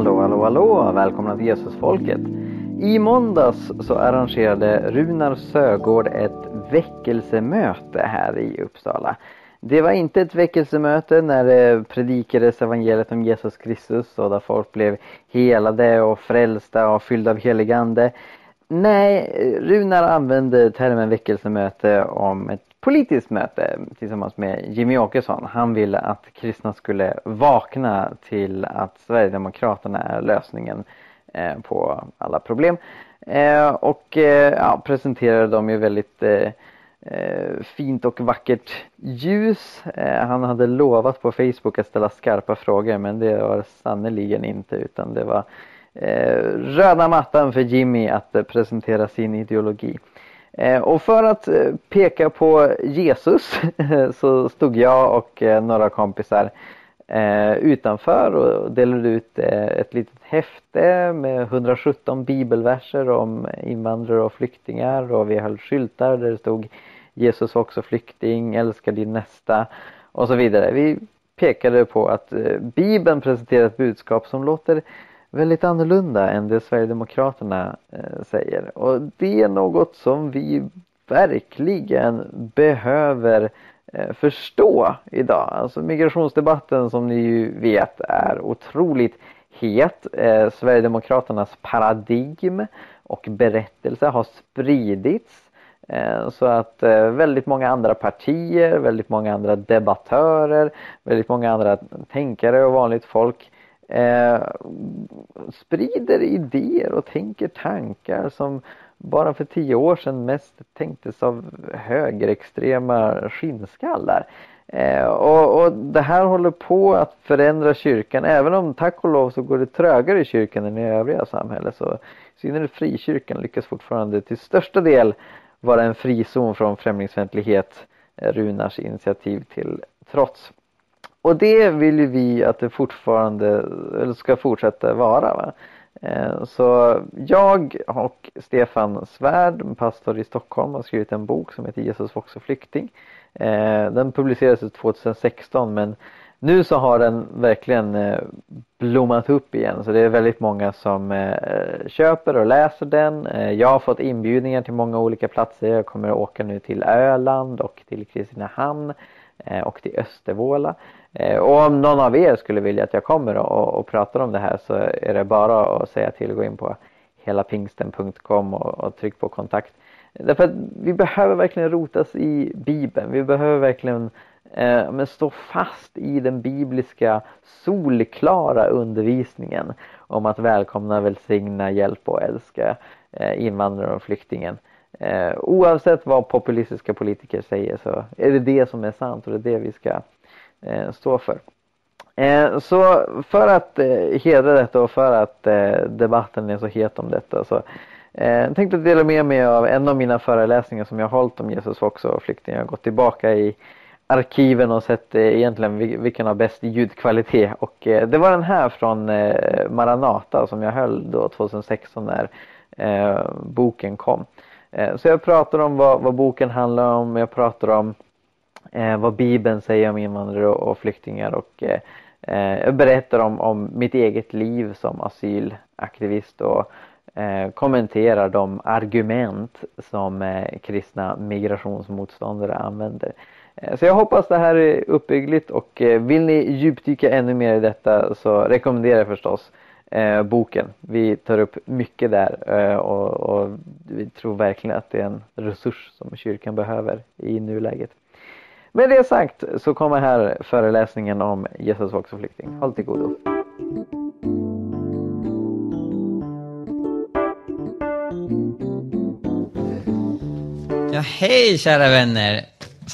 Hallå, hallå, hallå! Välkomna till Jesusfolket! I måndags så arrangerade Runar Sögård ett väckelsemöte här i Uppsala. Det var inte ett väckelsemöte när det predikades evangeliet om Jesus Kristus och där folk blev helade och frälsta och fyllda av heligande. Nej, Runar använde termen väckelsemöte om ett politiskt möte tillsammans med Jimmy Åkesson. Han ville att kristna skulle vakna till att Sverigedemokraterna är lösningen eh, på alla problem. Eh, och eh, ja, presenterade dem i väldigt fint och vackert ljus. Han hade lovat på Facebook att ställa skarpa frågor men det var sannoliken inte utan det var röda mattan för Jimmy att presentera sin ideologi. Eh, och för att eh, peka på Jesus så stod jag och eh, några kompisar utanför och delade ut ett litet häfte med 117 bibelverser om invandrare och flyktingar och vi höll skyltar där det stod Jesus var också flykting, älska din nästa och så vidare. Vi pekade på att Bibeln presenterar ett budskap som låter väldigt annorlunda än det Sverigedemokraterna eh, säger. Och det är något som vi verkligen behöver eh, förstå idag. Alltså migrationsdebatten som ni ju vet är otroligt het. Eh, Sverigedemokraternas paradigm och berättelse har spridits eh, så att väldigt många andra partier, väldigt många andra debattörer, väldigt många andra tänkare och vanligt folk eh, sprider idéer och tänker tankar som bara för tio år sedan mest tänktes av högerextrema skinnskallar. Eh, och, och, det här håller på att förändra kyrkan även om tack och lov så går det trögare i kyrkan än i övriga samhället så i synnerhet frikyrkan lyckas fortfarande till största del vara en frizon från främlingsfientlighet eh, Runars initiativ till trots. Och det vill ju vi att det fortfarande eller ska fortsätta vara. Va? Eh, så jag och Stefan Svärd, pastor i Stockholm, har skrivit en bok som heter Jesus Vox och flykting. Eh, den publicerades 2016 men nu så har den verkligen eh, blommat upp igen så det är väldigt många som köper och läser den. Jag har fått inbjudningar till många olika platser. Jag kommer att åka nu till Öland och till Kristinehamn och till Östervåla. Eh, och om någon av er skulle vilja att jag kommer och, och pratar om det här så är det bara att säga till, gå in på helapingsten.com och, och tryck på kontakt. Därför att vi behöver verkligen rotas i Bibeln. Vi behöver verkligen eh, men stå fast i den bibliska solklara undervisningen om att välkomna, välsigna, hjälpa och älska eh, invandrare och flyktingen. Eh, oavsett vad populistiska politiker säger så är det det som är sant och det är det vi ska eh, stå för. Eh, så för att eh, hedra detta och för att eh, debatten är så het om detta så eh, tänkte dela med mig av en av mina föreläsningar som jag har hållit om Jesus också och flyktingar. Jag har gått tillbaka i arkiven och sett eh, egentligen vilken har bäst ljudkvalitet och eh, det var den här från eh, Maranata som jag höll då 2016 när eh, boken kom. Eh, så jag pratar om vad, vad boken handlar om, jag pratar om eh, vad Bibeln säger om invandrare och, och flyktingar och eh, jag berättar om, om mitt eget liv som asylaktivist och eh, kommenterar de argument som eh, kristna migrationsmotståndare använder. Eh, så jag hoppas det här är uppbyggligt och eh, vill ni djupdyka ännu mer i detta så rekommenderar jag förstås eh, boken. Vi tar upp mycket där eh, och, och, vi tror verkligen att det är en resurs som kyrkan behöver i nuläget. Med det sagt så kommer här föreläsningen om Jesus var också flykting. Håll till godo. Ja, hej kära vänner!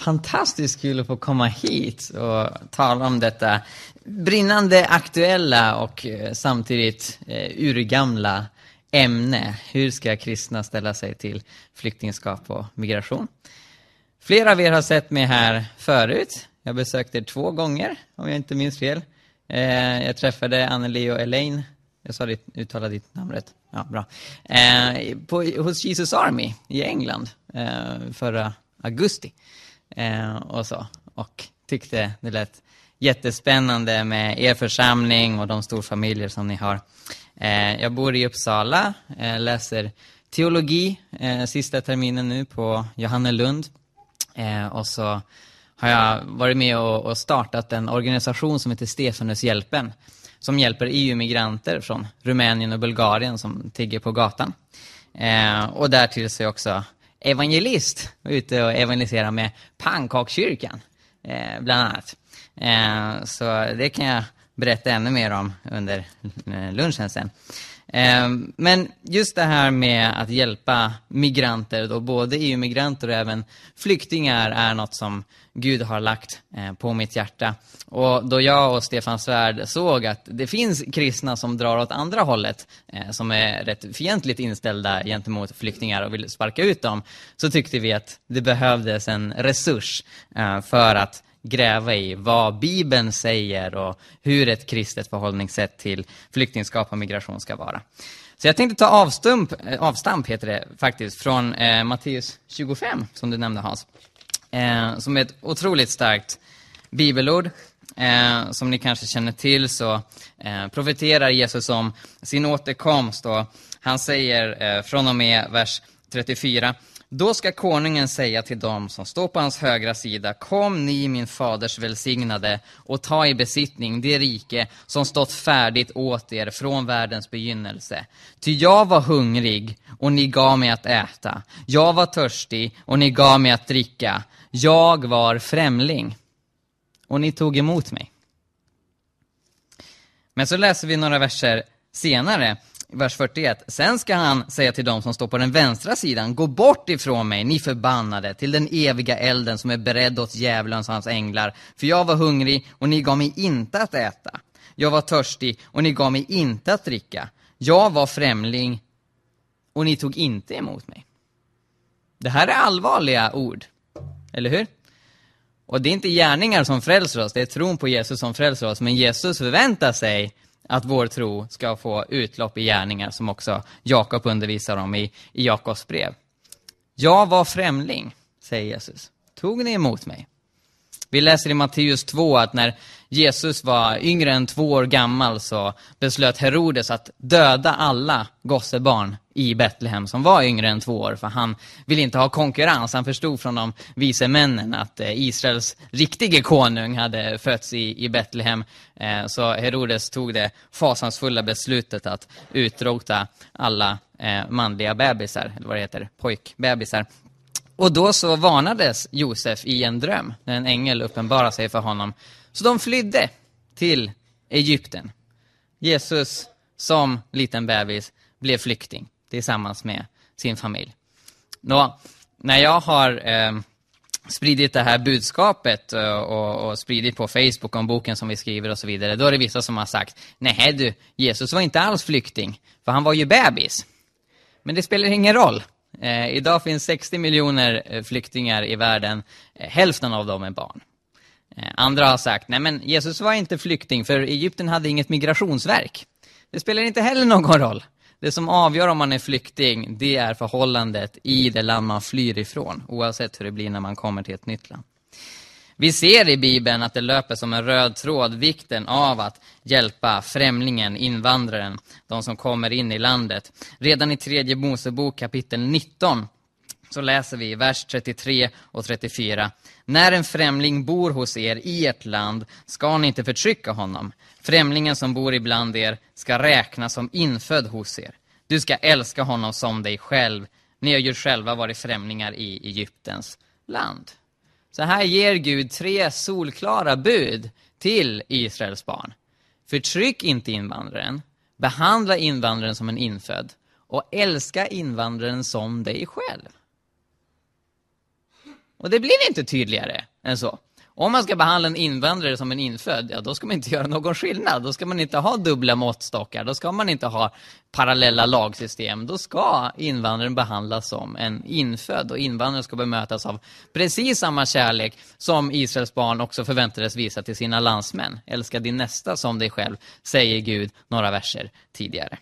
Fantastiskt kul att få komma hit och tala om detta brinnande aktuella och eh, samtidigt eh, urgamla ämne. Hur ska kristna ställa sig till flyktingskap och migration? Flera av er har sett mig här förut. Jag besökte er två gånger, om jag inte minns fel. Eh, jag träffade Anneli och Elaine. Jag sa ditt, uttalade ditt namn rätt. Ja, bra. Eh, på, hos Jesus Army i England eh, förra augusti. Eh, och så. Och tyckte det lät jättespännande med er församling och de storfamiljer som ni har. Eh, jag bor i Uppsala, eh, läser teologi eh, sista terminen nu på Johannelund. Eh, och så har jag varit med och, och startat en organisation som heter Stefanushjälpen som hjälper EU-migranter från Rumänien och Bulgarien som tigger på gatan. Eh, och därtill så är jag också evangelist och ute och evangeliserar med Pannkakskyrkan, eh, bland annat. Eh, så det kan jag berätta ännu mer om under lunchen sen. Ehm, men just det här med att hjälpa migranter, då både EU-migranter och även flyktingar, är något som Gud har lagt eh, på mitt hjärta. Och då jag och Stefan Svärd såg att det finns kristna som drar åt andra hållet, eh, som är rätt fientligt inställda gentemot flyktingar och vill sparka ut dem, så tyckte vi att det behövdes en resurs eh, för att gräva i vad Bibeln säger och hur ett kristet förhållningssätt till flyktingskap och migration ska vara. Så jag tänkte ta avstump, eh, avstamp heter det faktiskt, från eh, Matteus 25, som du nämnde Hans. Eh, som är ett otroligt starkt bibelord. Eh, som ni kanske känner till så eh, profeterar Jesus om sin återkomst och han säger eh, från och med vers 34 då ska konungen säga till dem som står på hans högra sida, kom ni min faders välsignade och ta i besittning det rike som stått färdigt åt er från världens begynnelse. Ty jag var hungrig och ni gav mig att äta. Jag var törstig och ni gav mig att dricka. Jag var främling och ni tog emot mig. Men så läser vi några verser senare vers 41. Sen ska han säga till dem som står på den vänstra sidan, gå bort ifrån mig, ni förbannade, till den eviga elden som är beredd åt djävulens och hans änglar. För jag var hungrig och ni gav mig inte att äta. Jag var törstig och ni gav mig inte att dricka. Jag var främling och ni tog inte emot mig. Det här är allvarliga ord, eller hur? Och det är inte gärningar som frälser oss, det är tron på Jesus som frälser oss. Men Jesus förväntar sig att vår tro ska få utlopp i gärningar som också Jakob undervisar om i, i Jakobs brev. Jag var främling, säger Jesus. Tog ni emot mig? Vi läser i Matteus 2 att när Jesus var yngre än två år gammal så beslöt Herodes att döda alla gossebarn i Betlehem som var yngre än två år, för han ville inte ha konkurrens. Han förstod från de vise männen att eh, Israels riktige konung hade fötts i, i Betlehem. Eh, så Herodes tog det fasansfulla beslutet att utrota alla eh, manliga bebisar, eller vad det heter, pojkbebisar. Och då så varnades Josef i en dröm, när en ängel uppenbarade sig för honom. Så de flydde till Egypten. Jesus, som liten bebis, blev flykting tillsammans med sin familj. Nå, när jag har eh, spridit det här budskapet eh, och, och, spridit på Facebook om boken som vi skriver och så vidare, då är det vissa som har sagt, nej du, Jesus var inte alls flykting, för han var ju bebis. Men det spelar ingen roll. Eh, idag finns 60 miljoner eh, flyktingar i världen, eh, hälften av dem är barn. Eh, andra har sagt, nej men Jesus var inte flykting för Egypten hade inget migrationsverk. Det spelar inte heller någon roll. Det som avgör om man är flykting, det är förhållandet i det land man flyr ifrån, oavsett hur det blir när man kommer till ett nytt land. Vi ser i Bibeln att det löper som en röd tråd vikten av att hjälpa främlingen, invandraren, de som kommer in i landet. Redan i tredje Mosebok kapitel 19 så läser vi vers 33 och 34. När en främling bor hos er i ert land ska ni inte förtrycka honom. Främlingen som bor ibland er ska räknas som infödd hos er. Du ska älska honom som dig själv. Ni har ju själva varit främlingar i Egyptens land. Så här ger Gud tre solklara bud till Israels barn. Förtryck inte invandraren, behandla invandraren som en infödd och älska invandraren som dig själv. Och det blir inte tydligare än så. Om man ska behandla en invandrare som en infödd, ja då ska man inte göra någon skillnad. Då ska man inte ha dubbla måttstockar, då ska man inte ha parallella lagsystem. Då ska invandraren behandlas som en infödd och invandraren ska bemötas av precis samma kärlek som Israels barn också förväntades visa till sina landsmän. Älska din nästa som dig själv, säger Gud några verser tidigare.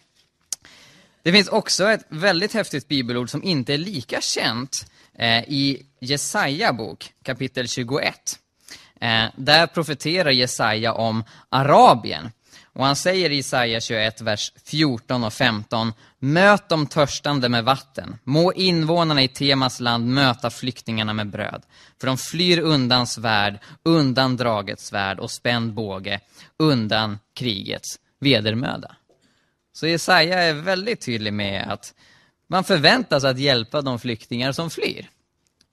Det finns också ett väldigt häftigt bibelord som inte är lika känt eh, Eh, i Jesaja bok, kapitel 21. Eh, där profeterar Jesaja om Arabien. Och han säger i Jesaja 21, vers 14 och 15. Möt de törstande med vatten. Må invånarna i Temas land möta flyktingarna med bröd. För de flyr undan svärd, undan dragets svärd och spänd båge, undan krigets vedermöda. Så Jesaja är väldigt tydlig med att man förväntas att hjälpa de flyktingar som flyr.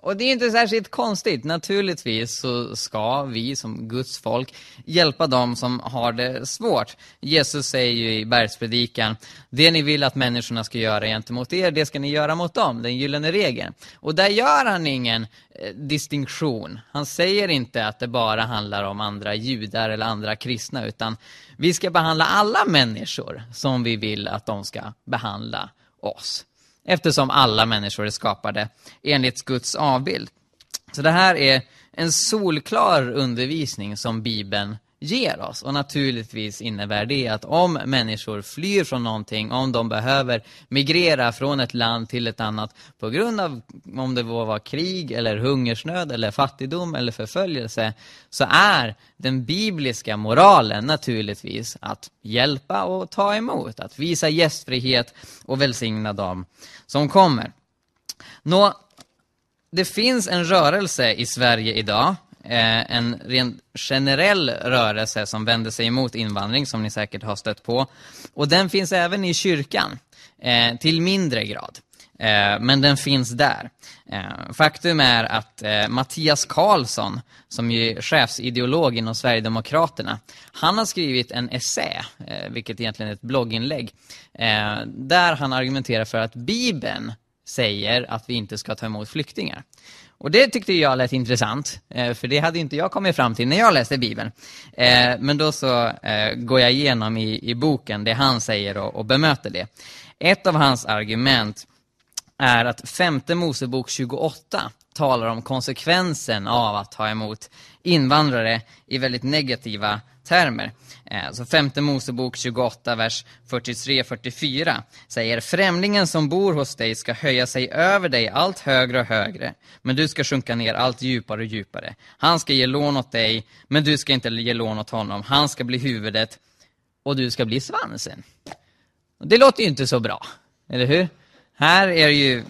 Och det är inte särskilt konstigt. Naturligtvis så ska vi som Guds folk hjälpa dem som har det svårt. Jesus säger ju i bergspredikan, det ni vill att människorna ska göra gentemot er, det ska ni göra mot dem, den gyllene regeln. Och där gör han ingen eh, distinktion. Han säger inte att det bara handlar om andra judar eller andra kristna, utan vi ska behandla alla människor som vi vill att de ska behandla oss eftersom alla människor är skapade enligt Guds avbild. Så det här är en solklar undervisning som Bibeln ger oss. Och naturligtvis innebär det att om människor flyr från någonting, om de behöver migrera från ett land till ett annat på grund av om det var krig eller hungersnöd eller fattigdom eller förföljelse, så är den bibliska moralen naturligtvis att hjälpa och ta emot, att visa gästfrihet och välsigna dem som kommer. Nå, det finns en rörelse i Sverige idag eh, en rent generell rörelse som vänder sig emot invandring som ni säkert har stött på. Och den finns även i kyrkan, eh, till mindre grad. Eh, men den finns där. Eh, faktum är att eh, Mattias Karlsson, som ju är chefsideolog inom Sverigedemokraterna, han har skrivit en essä, eh, vilket egentligen är ett blogginlägg, eh, där han argumenterar för att Bibeln säger att vi inte ska ta emot flyktingar. Och det tyckte jag lät intressant, eh, för det hade inte jag kommit fram till när jag läste Bibeln. Eh, men då så eh, går jag igenom i, i boken det han säger och, och bemöter det. Ett av hans argument är att femte Mosebok 28 talar om konsekvensen av att ta emot invandrare i väldigt negativa termer. Eh, så femte Mosebok 28, vers 43-44 säger Främlingen som bor hos dig ska höja sig över dig allt högre och högre, men du ska sjunka ner allt djupare och djupare. Han ska ge lån åt dig, men du ska inte ge lån åt honom. Han ska bli huvudet och du ska bli svansen. Det låter ju inte så bra, eller hur? Här är ju,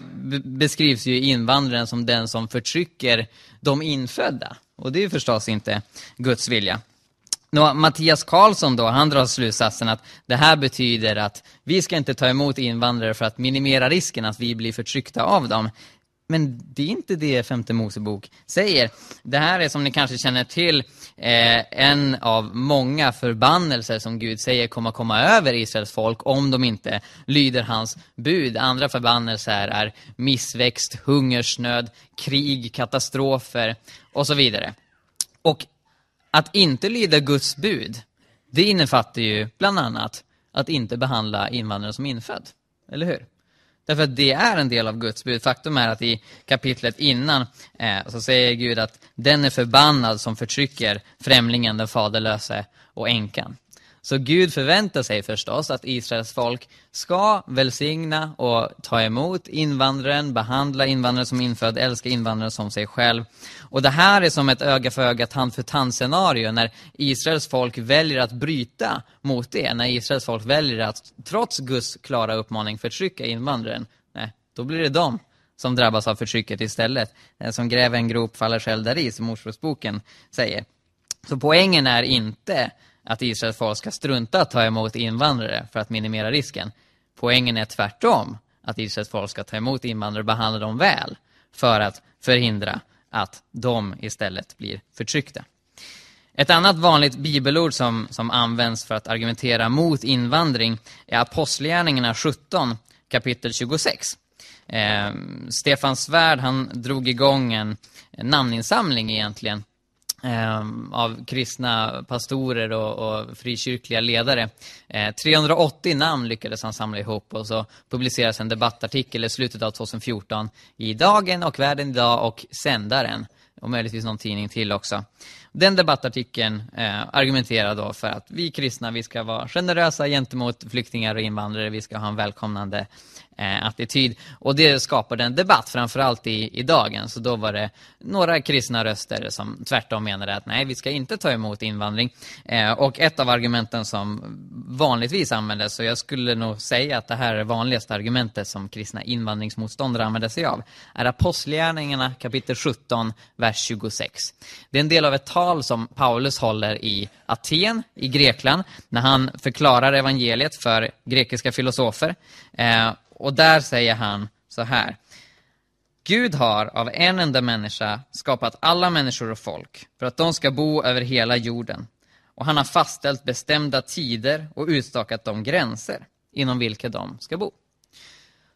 beskrivs ju invandraren som den som förtrycker de infödda. Och det är förstås inte Guds vilja. Nå, Mattias Karlsson då, han drar slutsatsen att det här betyder att vi ska inte ta emot invandrare för att minimera risken att vi blir förtryckta av dem. Men det är inte det femte Mosebok säger. Det här är som ni kanske känner till eh, en av många förbannelser som Gud säger kommer komma över Israels folk om de inte lyder hans bud. Andra förbannelser är missväxt, hungersnöd, krig, katastrofer och så vidare. Och att inte lyda Guds bud, det innefattar ju bland annat att inte behandla invandrare som infödd. Eller hur? Därför att det är en del av Guds bud. Faktum är att i kapitlet innan eh, så säger Gud att den är förbannad som förtrycker främlingen, den faderlöse och änkan. Så Gud förväntar sig förstås att Israels folk ska välsigna och ta emot invandraren, behandla invandraren som infödd, älska invandraren som sig själv. Och det här är som ett öga för öga, tand för tand scenario när Israels folk väljer att bryta mot det. När Israels folk väljer att, trots Guds klara uppmaning, förtrycka invandraren. Nej, då blir det dem som drabbas av förtrycket istället. Den som gräver en grop faller själv där i, som Ordspråksboken säger. Så poängen är inte att Israels folk ska strunta att ta emot invandrare för att minimera risken. Poängen är tvärtom, att Israels folk ska ta emot invandrare och behandla dem väl för att förhindra att de istället blir förtryckta. Ett annat vanligt bibelord som, som används för att argumentera mot invandring är Apostlagärningarna 17, kapitel 26. Eh, Stefan Svärd han drog igång en namninsamling egentligen Ehm, av kristna pastorer och, och frikyrkliga ledare. Eh, 380 namn lyckades han samla ihop och så publicerades en debattartikel i slutet av 2014 i Dagen och Världen idag och Sändaren och möjligtvis någon tidning till också. Den debattartikeln eh, argumenterar då för att vi kristna, vi ska vara generösa gentemot flyktingar och invandrare, vi ska ha en välkomnande eh, attityd. Och det skapade en debatt, framförallt i, i dagen. Så då var det några kristna röster som tvärtom menade att nej, vi ska inte ta emot invandring. Eh, och ett av argumenten som vanligtvis användes, och jag skulle nog säga att det här är det vanligaste argumentet som kristna invandringsmotståndare använder sig av, är Apostlagärningarna kapitel 17, vers 26. Det är en del av ett tal tal som Paulus håller i Aten, i Grekland, när han förklarar evangeliet för grekiska filosofer. Eh, och där säger han så här. Gud har av en enda människa skapat alla människor och folk för att de ska bo över hela jorden. Och han har fastställt bestämda tider och utstakat de gränser inom vilka de ska bo.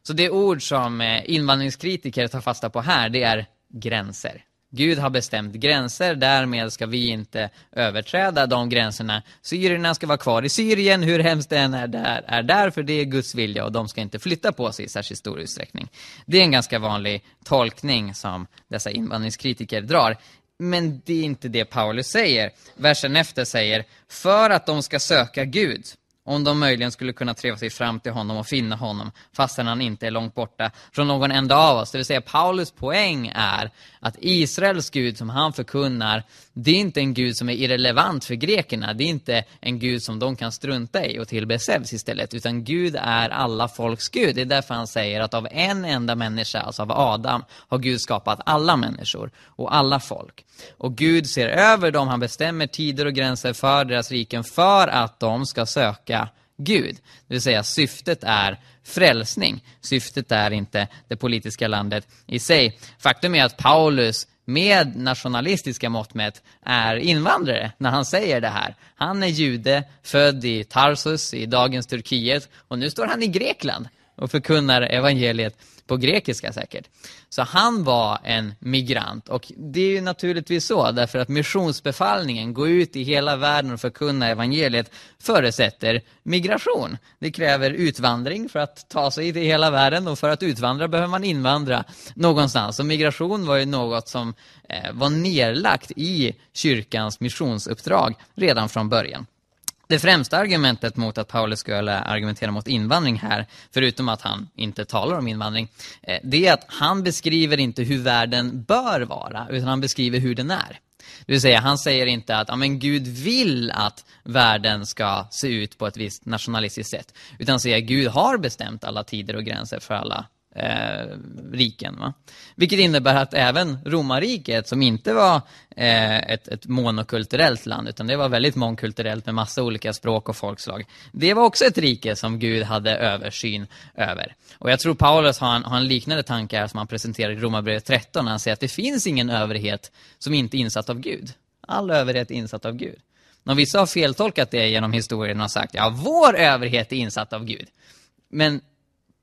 Så det ord som eh, invandringskritiker tar fasta på här, det är gränser. Gud har bestämt gränser, därmed ska vi inte överträda de gränserna. Syrierna ska vara kvar i Syrien, hur hemskt det än är där, är där, för det är Guds vilja och de ska inte flytta på sig i särskilt stor utsträckning. Det är en ganska vanlig tolkning som dessa invandringskritiker drar. Men det är inte det Paulus säger. Versen efter säger, för att de ska söka Gud om de möjligen skulle kunna treva sig fram till honom och finna honom, fastän han inte är långt borta från någon enda av oss. Det vill säga, Paulus poäng är att Israels Gud som han förkunnar, det är inte en Gud som är irrelevant för grekerna. Det är inte en Gud som de kan strunta i och tillbe Zeus istället, utan Gud är alla folks Gud. Det är därför han säger att av en enda människa, alltså av Adam, har Gud skapat alla människor och alla folk. Och Gud ser över dem, han bestämmer tider och gränser för deras riken för att de ska söka Gud. Det vill säga syftet är frälsning. Syftet är inte det politiska landet i sig. Faktum är att Paulus med nationalistiska mått mätt är invandrare när han säger det här. Han är jude, född i Tarsus i dagens Turkiet och nu står han i Grekland och förkunnar evangeliet på grekiska säkert. Så han var en migrant och det är ju naturligtvis så därför att missionsbefallningen, gå ut i hela världen och förkunna evangeliet förutsätter migration. Det kräver utvandring för att ta sig till hela världen och för att utvandra behöver man invandra någonstans. Och migration var ju något som eh, var nerlagt i kyrkans missionsuppdrag redan från början. Det främsta argumentet mot att Paulus skulle argumentera mot invandring här, förutom att han inte talar om invandring, eh, det är att han beskriver inte hur världen bör vara, utan han beskriver hur den är. Det vill säga, han säger inte att ja, men Gud vill att världen ska se ut på ett visst nationalistiskt sätt. Utan säger att Gud har bestämt alla tider och gränser för alla eh, riken. Va? Vilket innebär att även romarriket, som inte var eh, ett, ett monokulturellt land, utan det var väldigt mångkulturellt med massa olika språk och folkslag. Det var också ett rike som Gud hade översyn över. Och jag tror Paulus har en, har en liknande tanke här som han presenterar i Romarbrevet 13, när han säger att det finns ingen överhet som inte är insatt av Gud. All överhet är insatt av Gud. Och vissa har feltolkat det genom historien och sagt, ja, vår överhet är insatt av Gud. Men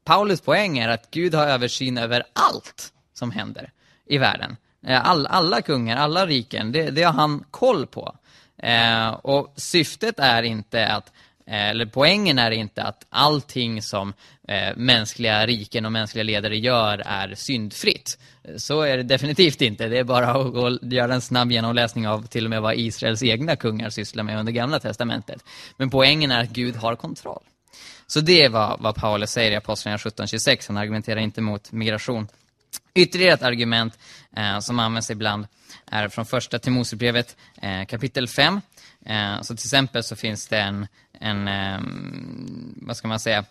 Paulus poäng är att Gud har översyn över allt som händer i världen. Eh, all, alla kungar, alla riken, det, det har han koll på. Eh, och syftet är inte att, eh, eller poängen är inte att allting som eh, mänskliga riken och mänskliga ledare gör är syndfritt. Så är det definitivt inte. Det är bara att göra en snabb genomläsning av till och med vad Israels egna kungar sysslar med under gamla testamentet. Men poängen är att Gud har kontroll. Så det är vad, vad Paulus säger i Apostlagärningarna 17.26. Han argumenterar inte mot migration. Ytterligare ett argument eh, som används ibland är från första Timosebrevet eh, kapitel 5. Eh, så till exempel så finns det en, en eh, vad ska man säga,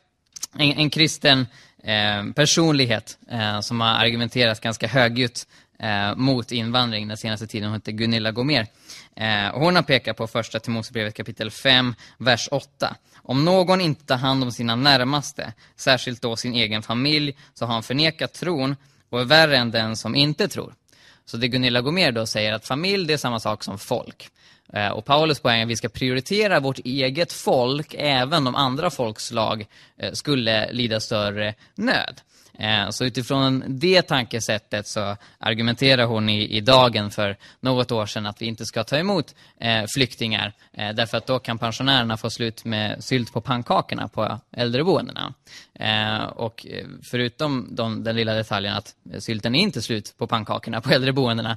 en, en kristen eh, personlighet eh, som har argumenterat ganska högljutt eh, mot invandring den senaste tiden. Hon heter Gunilla Gomer. Eh, hon har pekat på första Timosebrevet kapitel 5, vers 8. Om någon inte tar hand om sina närmaste, särskilt då sin egen familj, så har han förnekat tron och är värre än den som inte tror. Så det Gunilla Gomer då säger att familj det är samma sak som folk. Eh, och Paulus poäng är att vi ska prioritera vårt eget folk även om andra folkslag eh, skulle lida större nöd. Eh, så utifrån det tankesättet så argumenterar hon i, i Dagen för något år sedan att vi inte ska ta emot eh, flyktingar eh, därför att då kan pensionärerna få slut med sylt på pannkakorna på äldreboendena. Och förutom de, den lilla detaljen att sylten är inte slut på pannkakorna på äldreboendena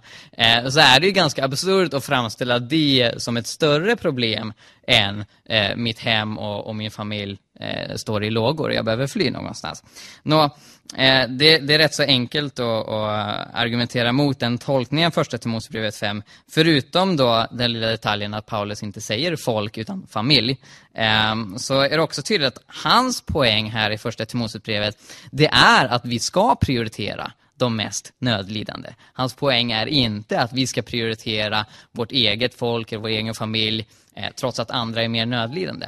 så är det ju ganska absurt att framställa det som ett större problem än eh, mitt hem och, och min familj eh, står i lågor och jag behöver fly någonstans. Nå, eh, det, det, är rätt så enkelt att, att argumentera mot den tolkningen första Timoteusbrevet 5, förutom då den lilla detaljen att Paulus inte säger folk utan familj. Ehm, så är det också tydligt att hans poäng här i första Timoteusbrevet, det är att vi ska prioritera de mest nödlidande. Hans poäng är inte att vi ska prioritera vårt eget folk eller vår egen familj eh, trots att andra är mer nödlidande.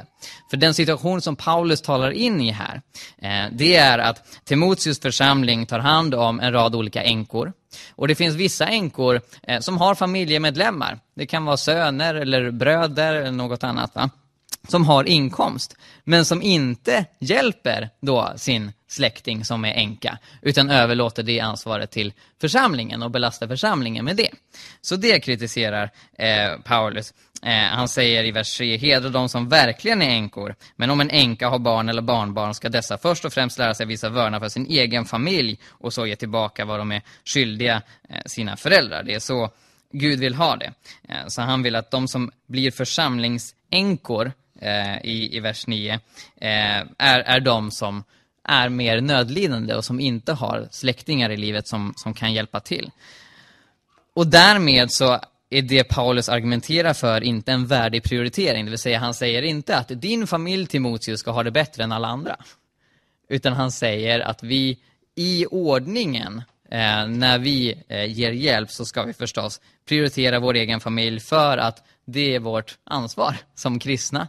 För den situation som Paulus talar in i här, eh, det är att Timoteus församling tar hand om en rad olika änkor. Och det finns vissa änkor eh, som har familjemedlemmar. Det kan vara söner eller bröder eller något annat. Va? som har inkomst, men som inte hjälper då sin släkting som är enka, utan överlåter det ansvaret till församlingen och belastar församlingen med det. Så det kritiserar eh, Paulus. Eh, han säger i vers 3, hedra de som verkligen är änkor, men om en änka har barn eller barnbarn ska dessa först och främst lära sig visa vörna för sin egen familj och så ge tillbaka vad de är skyldiga eh, sina föräldrar. Det är så Gud vill ha det. Eh, så han vill att de som blir församlingsänkor eh, i, i vers 9 eh, är, är de som är mer nödlidande och som inte har släktingar i livet som, som kan hjälpa till. Och därmed så är det Paulus argumenterar för inte en värdig prioritering. Det vill säga han säger inte att din familj Timoteus ska ha det bättre än alla andra. Utan han säger att vi i ordningen, eh, när vi eh, ger hjälp så ska vi förstås prioritera vår egen familj för att det är vårt ansvar som kristna.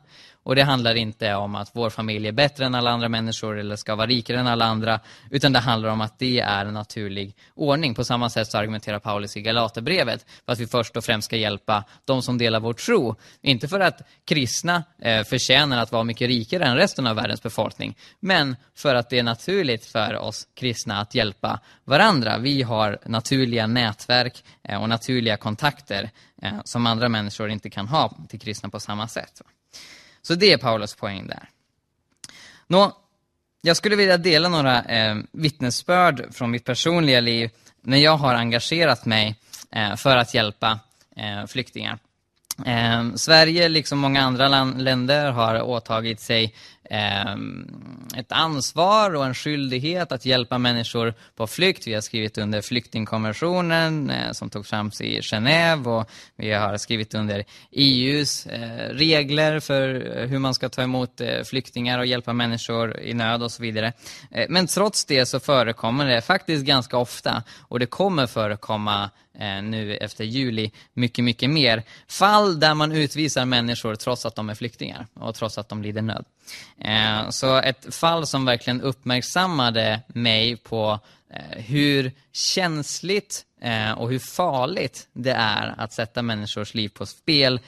Och det handlar inte om att vår familj är bättre än alla andra människor eller ska vara rikare än alla andra, utan det handlar om att det är en naturlig ordning. På samma sätt så argumenterar Paulus i Galaterbrevet för att vi först och främst ska hjälpa de som delar vår tro. Inte för att kristna eh, förtjänar att vara mycket rikare än resten av världens befolkning, men för att det är naturligt för oss kristna att hjälpa varandra. Vi har naturliga nätverk eh, och naturliga kontakter eh, som andra människor inte kan ha till kristna på samma sätt. Så det är Paulus poäng där. Nå, jag skulle vilja dela några eh, vittnesbörd från mitt personliga liv när jag har engagerat mig eh, för att hjälpa eh, flyktingar. Eh, Sverige, liksom många andra länder, har åtagit sig Ehm, ett ansvar och en skyldighet att hjälpa människor på flykt. Vi har skrivit under flyktingkonventionen eh, som togs fram i Genève och vi har skrivit under EUs eh, regler för eh, hur man ska ta emot flyktingar och hjälpa människor i nöd och så vidare. men trots det så förekommer det faktiskt ganska ofta och det kommer förekomma nu efter juli mycket, mycket mer. Fall där man utvisar människor trots att de är flyktingar och trots att de lider nöd. Eh, så ett fall som verkligen uppmärksammade mig på eh, hur känsligt eh, och hur farligt det är att sätta människors liv på spel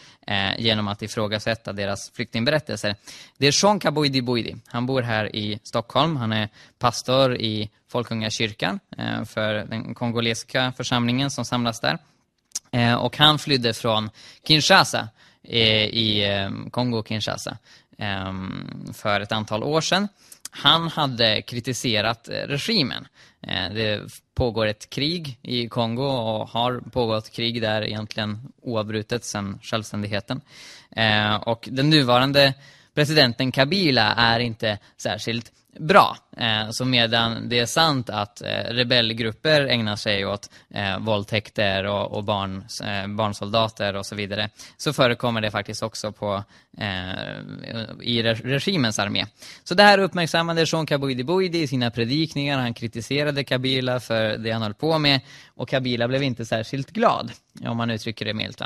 genom att ifrågasätta deras flyktingberättelser. Det är Sean Kaboidi Boidi. Han bor här i Stockholm. Han är pastor i Folkungakyrkan för den kongolesiska församlingen som samlas där. Och han flydde från Kinshasa i Kongo-Kinshasa Ehm, för ett antal år sedan. Han hade kritiserat eh, regimen. Eh, det pågår ett krig i Kongo och har pågått krig där egentligen oavbrutet sedan självständigheten. Eh, och den nuvarande presidenten Kabila är inte särskilt bra. Eh, så medan det är sant att eh, rebellgrupper ägnar sig åt eh, våldtäkter och, och barn, eh, barnsoldater och så vidare så förekommer det faktiskt också på, eh, i regimens armé. Så det här uppmärksammade Jean Kaboidi Boidi i sina predikningar. Han kritiserade Kabila för det han höll på med och Kabila blev inte särskilt glad, om man uttrycker det milt.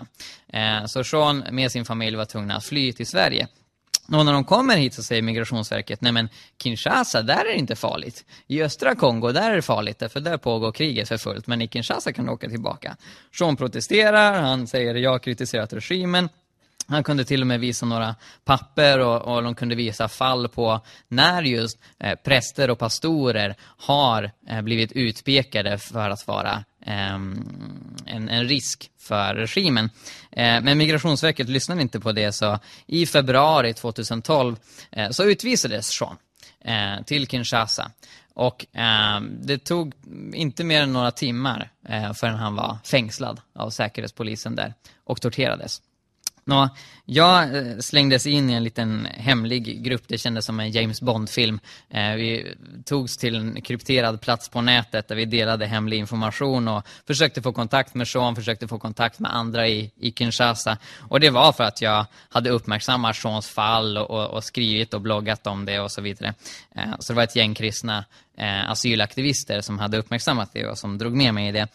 Eh, så Jean med sin familj var tvungna att fly till Sverige. Och när de kommer hit så säger Migrationsverket, nej men Kinshasa, där är det inte farligt. I östra Kongo, där är det farligt, för där pågår kriget för fullt. Men i Kinshasa kan du åka tillbaka. Sean protesterar, han säger jag har kritiserat regimen. Han kunde till och med visa några papper och, och de kunde visa fall på när just eh, präster och pastorer har eh, blivit utpekade för att vara Ehm, en, en, risk för regimen. Eh, men Migrationsverket lyssnade inte på det så i februari 2012 eh, så utvisades Sean eh, till Kinshasa. Och ehm, det tog inte mer än några timmar eh, förrän han var fängslad av säkerhetspolisen där och torterades. Nå, jag eh, slängdes in i en liten hemlig grupp, det kändes som en James Bond-film. Eh, vi togs till en krypterad plats på nätet där vi delade hemlig information och försökte få kontakt med Sean, försökte få kontakt med andra i, i Kinshasa. Och det var för att jag hade uppmärksammat Seans fall och, och, skrivit och bloggat om det och så vidare. Eh, så det var ett gäng kristna eh, asylaktivister som hade uppmärksammat det och som drog med mig i det.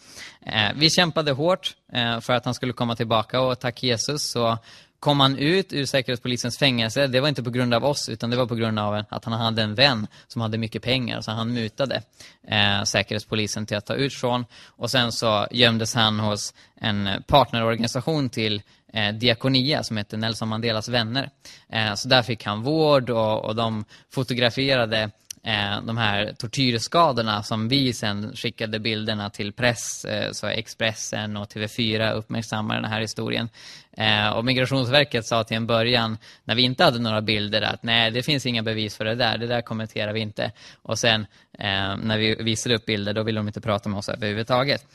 Eh, vi kämpade hårt eh, för att han skulle komma tillbaka och tack Jesus så kom han ut ur Säkerhetspolisens fängelse. Det var inte på grund av oss utan det var på grund av att han hade en vän som hade mycket pengar så han mutade eh, Säkerhetspolisen till att ta ut från Och sen så gömdes han hos en partnerorganisation till eh, Diakonia som heter Nelson Mandelas vänner. Eh, så där fick han vård och, och de fotograferade eh, de här tortyrskadorna som vi sen skickade bilderna till press, eh, så Expressen och TV4 uppmärksammade den här historien. Eh, och Migrationsverket sa till en början, när vi inte hade några bilder, att nej, det finns inga bevis för det där, det där kommenterar vi inte. Och sen eh, när vi visade upp bilder, då ville de inte prata med oss överhuvudtaget.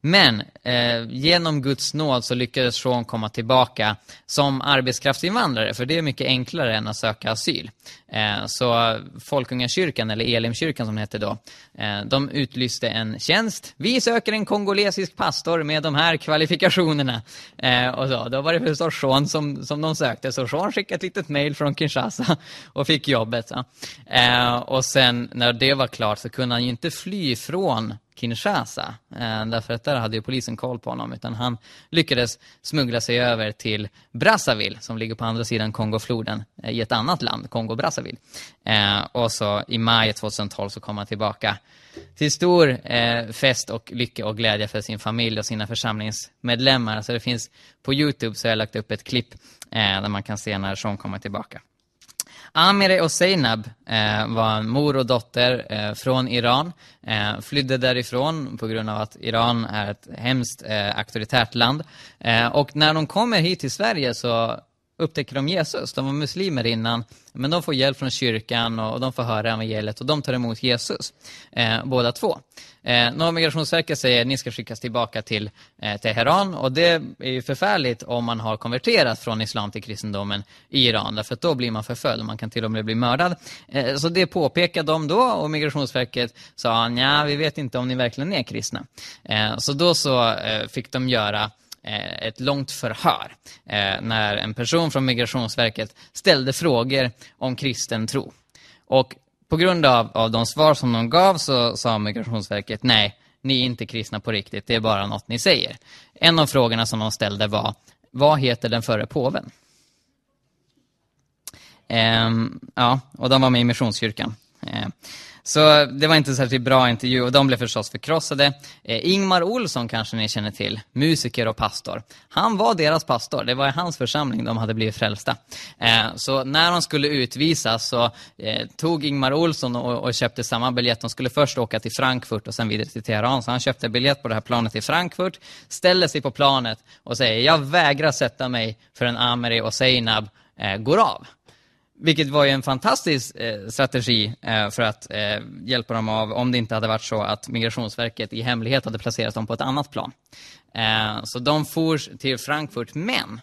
Men eh, genom Guds nåd så lyckades Sean komma tillbaka som arbetskraftsinvandrare, för det är mycket enklare än att söka asyl. Eh, så Folkungakyrkan, eller Elimkyrkan som det hette då, eh, de utlyste en tjänst. Vi söker en kongolesisk pastor med de här kvalifikationerna. Eh, och så, då var det förstås Sean som, som de sökte, så Sean skickade ett litet mail från Kinshasa och fick jobbet. Eh, och sen när det var klart så kunde han ju inte fly från Kinshasa. Eh, därför att där hade ju polisen koll på honom. Utan han lyckades smuggla sig över till Brazzaville som ligger på andra sidan Kongofloden eh, i ett annat land, Kongo-Brazzaville. Eh, och så i maj 2012 så kom han tillbaka till stor fest och lycka och glädje för sin familj och sina församlingsmedlemmar. Så det finns på Youtube så har jag lagt upp ett klipp där man kan se när Sean kommer tillbaka. Amire och Seinab eh, var en mor och dotter eh, från Iran. Eh, flydde därifrån på grund av att Iran är ett hemskt eh, auktoritärt land. Eh, och när de kommer hit till Sverige så upptäcker de Jesus. De var muslimer innan, men de får hjälp från kyrkan och de får höra evangeliet och de tar emot Jesus, eh, båda två. Eh, Migrationsverket säger att ni ska skickas tillbaka till eh, Teheran och det är ju förfärligt om man har konverterat från islam till kristendomen i Iran, därför att då blir man förföljd och man kan till och med bli mördad. Eh, så det påpekade de då och Migrationsverket sa, ja vi vet inte om ni verkligen är kristna. Eh, så då så eh, fick de göra Eh, ett långt förhör eh, när en person från Migrationsverket ställde frågor om kristen tro. Och på grund av, av de svar som de gav så sa Migrationsverket nej, ni är inte kristna på riktigt, det är bara något ni säger. En av frågorna som de ställde var, vad heter den förre påven? Ehm, ja, och de var med i Missionskyrkan. Ehm, så det var inte en särskilt typ bra intervju och de blev förstås förkrossade. Eh, Ingmar Olsson kanske ni känner till, musiker och pastor. Han var deras pastor, det var i hans församling de hade blivit frälsta. Eh, så när de skulle utvisas så eh, tog Ingmar Olsson och, och, köpte samma biljett. De skulle först åka till Frankfurt och sen vidare till Teheran. Så han köpte biljett på det här planet till Frankfurt, ställer sig på planet och säger jag vägrar sätta mig för en Ameri och Seinab eh, går av. Vilket var ju en fantastisk eh, strategi eh, för att eh, hjälpa dem av om det inte hade varit så att Migrationsverket i hemlighet hade placerat dem på ett annat plan. Eh, så de for till Frankfurt, men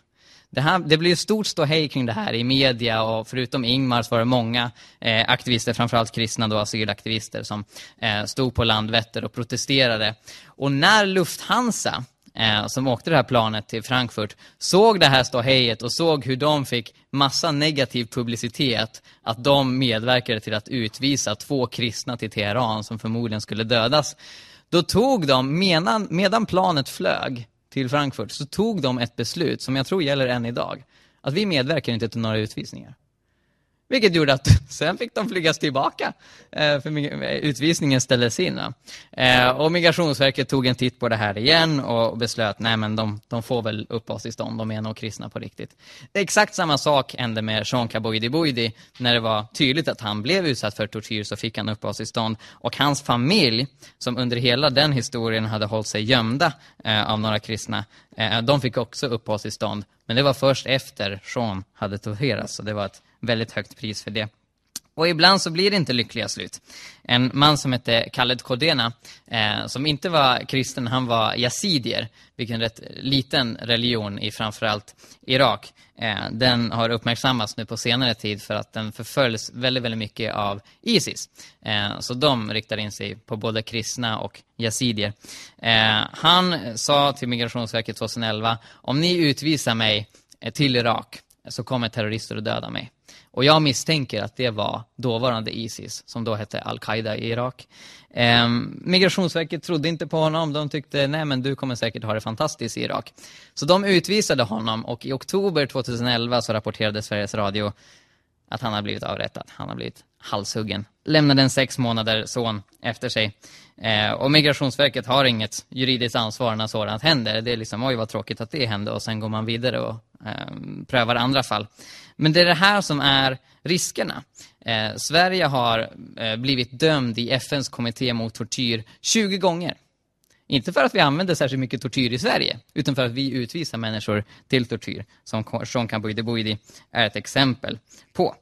det, här, det blev stort ståhej kring det här i media och förutom Ingmar så var det många eh, aktivister, framförallt kristna då, asylaktivister som eh, stod på Landvetter och protesterade. Och när Lufthansa eh, som åkte det här planet till Frankfurt såg det här ståhejet och såg hur de fick massa negativ publicitet att de medverkade till att utvisa två kristna till Teheran som förmodligen skulle dödas. Då tog de, medan, medan planet flög till Frankfurt, så tog de ett beslut som jag tror gäller än idag. Att vi medverkar inte till några utvisningar. Vilket gjorde att sen fick de flygas tillbaka, eh, för eh, utvisningen ställdes in. Eh, och Migrationsverket tog en titt på det här igen och beslöt, nej men de, de får väl uppehållstillstånd, de är nog kristna på riktigt. Exakt samma sak hände med Sean Kaboidi Boidi, när det var tydligt att han blev utsatt för tortyr så fick han uppehållstillstånd. Och hans familj, som under hela den historien hade hållit sig gömda av några kristna, de fick också uppehållstillstånd. Men det var först efter Sean hade torterats, så det var ett väldigt högt pris för det. Och ibland så blir det inte lyckliga slut. En man som hette Khaled Kodena, eh, som inte var kristen, han var yazidier, vilken rätt liten religion i framförallt Irak. Eh, den har uppmärksammats nu på senare tid för att den förföljs väldigt, väldigt mycket av Isis. Eh, så de riktar in sig på både kristna och yazidier. Eh, han sa till Migrationsverket 2011, om ni utvisar mig eh, till Irak så kommer terrorister att döda mig. Och jag misstänker att det var dåvarande Isis, som då hette Al-Qaida i Irak. Ehm, Migrationsverket trodde inte på honom. De tyckte, nej men du kommer säkert ha det fantastiskt i Irak. Så de utvisade honom och i oktober 2011 så rapporterade Sveriges Radio att han har blivit avrättad. Han har blivit halshuggen. Lämnade en sex månader son efter sig. Eh, och Migrationsverket har inget juridiskt ansvar när sådant händer. Det är liksom, oj vad tråkigt att det hände och sen går man vidare och Ehm, prövar andra fall. Men det är det här som är riskerna. Eh, Sverige har eh, blivit dömd i FNs kommitté mot tortyr 20 gånger. Inte för att vi använder särskilt mycket tortyr i Sverige, utan för att vi utvisar människor till tortyr, som Sean Kambuidi-Buidi är ett exempel på.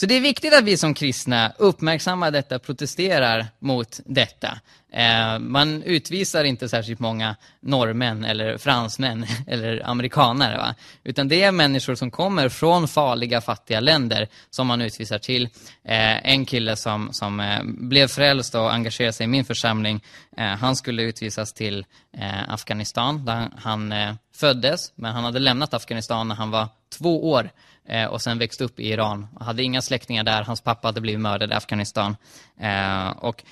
Så det är viktigt att vi som kristna uppmärksammar detta, protesterar mot detta. Eh, man utvisar inte särskilt många norrmän eller fransmän eller amerikanare. Va? Utan det är människor som kommer från farliga, fattiga länder som man utvisar till. Eh, en kille som, som eh, blev frälst och engagerade sig i min församling, eh, han skulle utvisas till eh, Afghanistan där han, han eh, föddes. Men han hade lämnat Afghanistan när han var två år eh, och sen växte upp i Iran. Han hade inga släktingar där, hans pappa hade blivit mördad i Afghanistan. Eh, och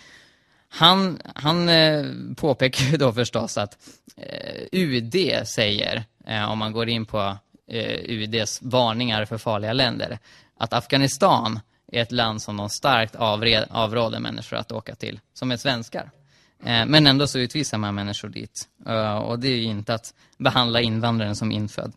han, han eh, påpekar då förstås att eh, UD säger, eh, om man går in på eh, UDs varningar för farliga länder, att Afghanistan är ett land som de starkt avred, avråder människor att åka till, som är svenskar. Eh, men ändå så utvisar man människor dit. Eh, och det är ju inte att behandla invandraren som infödd.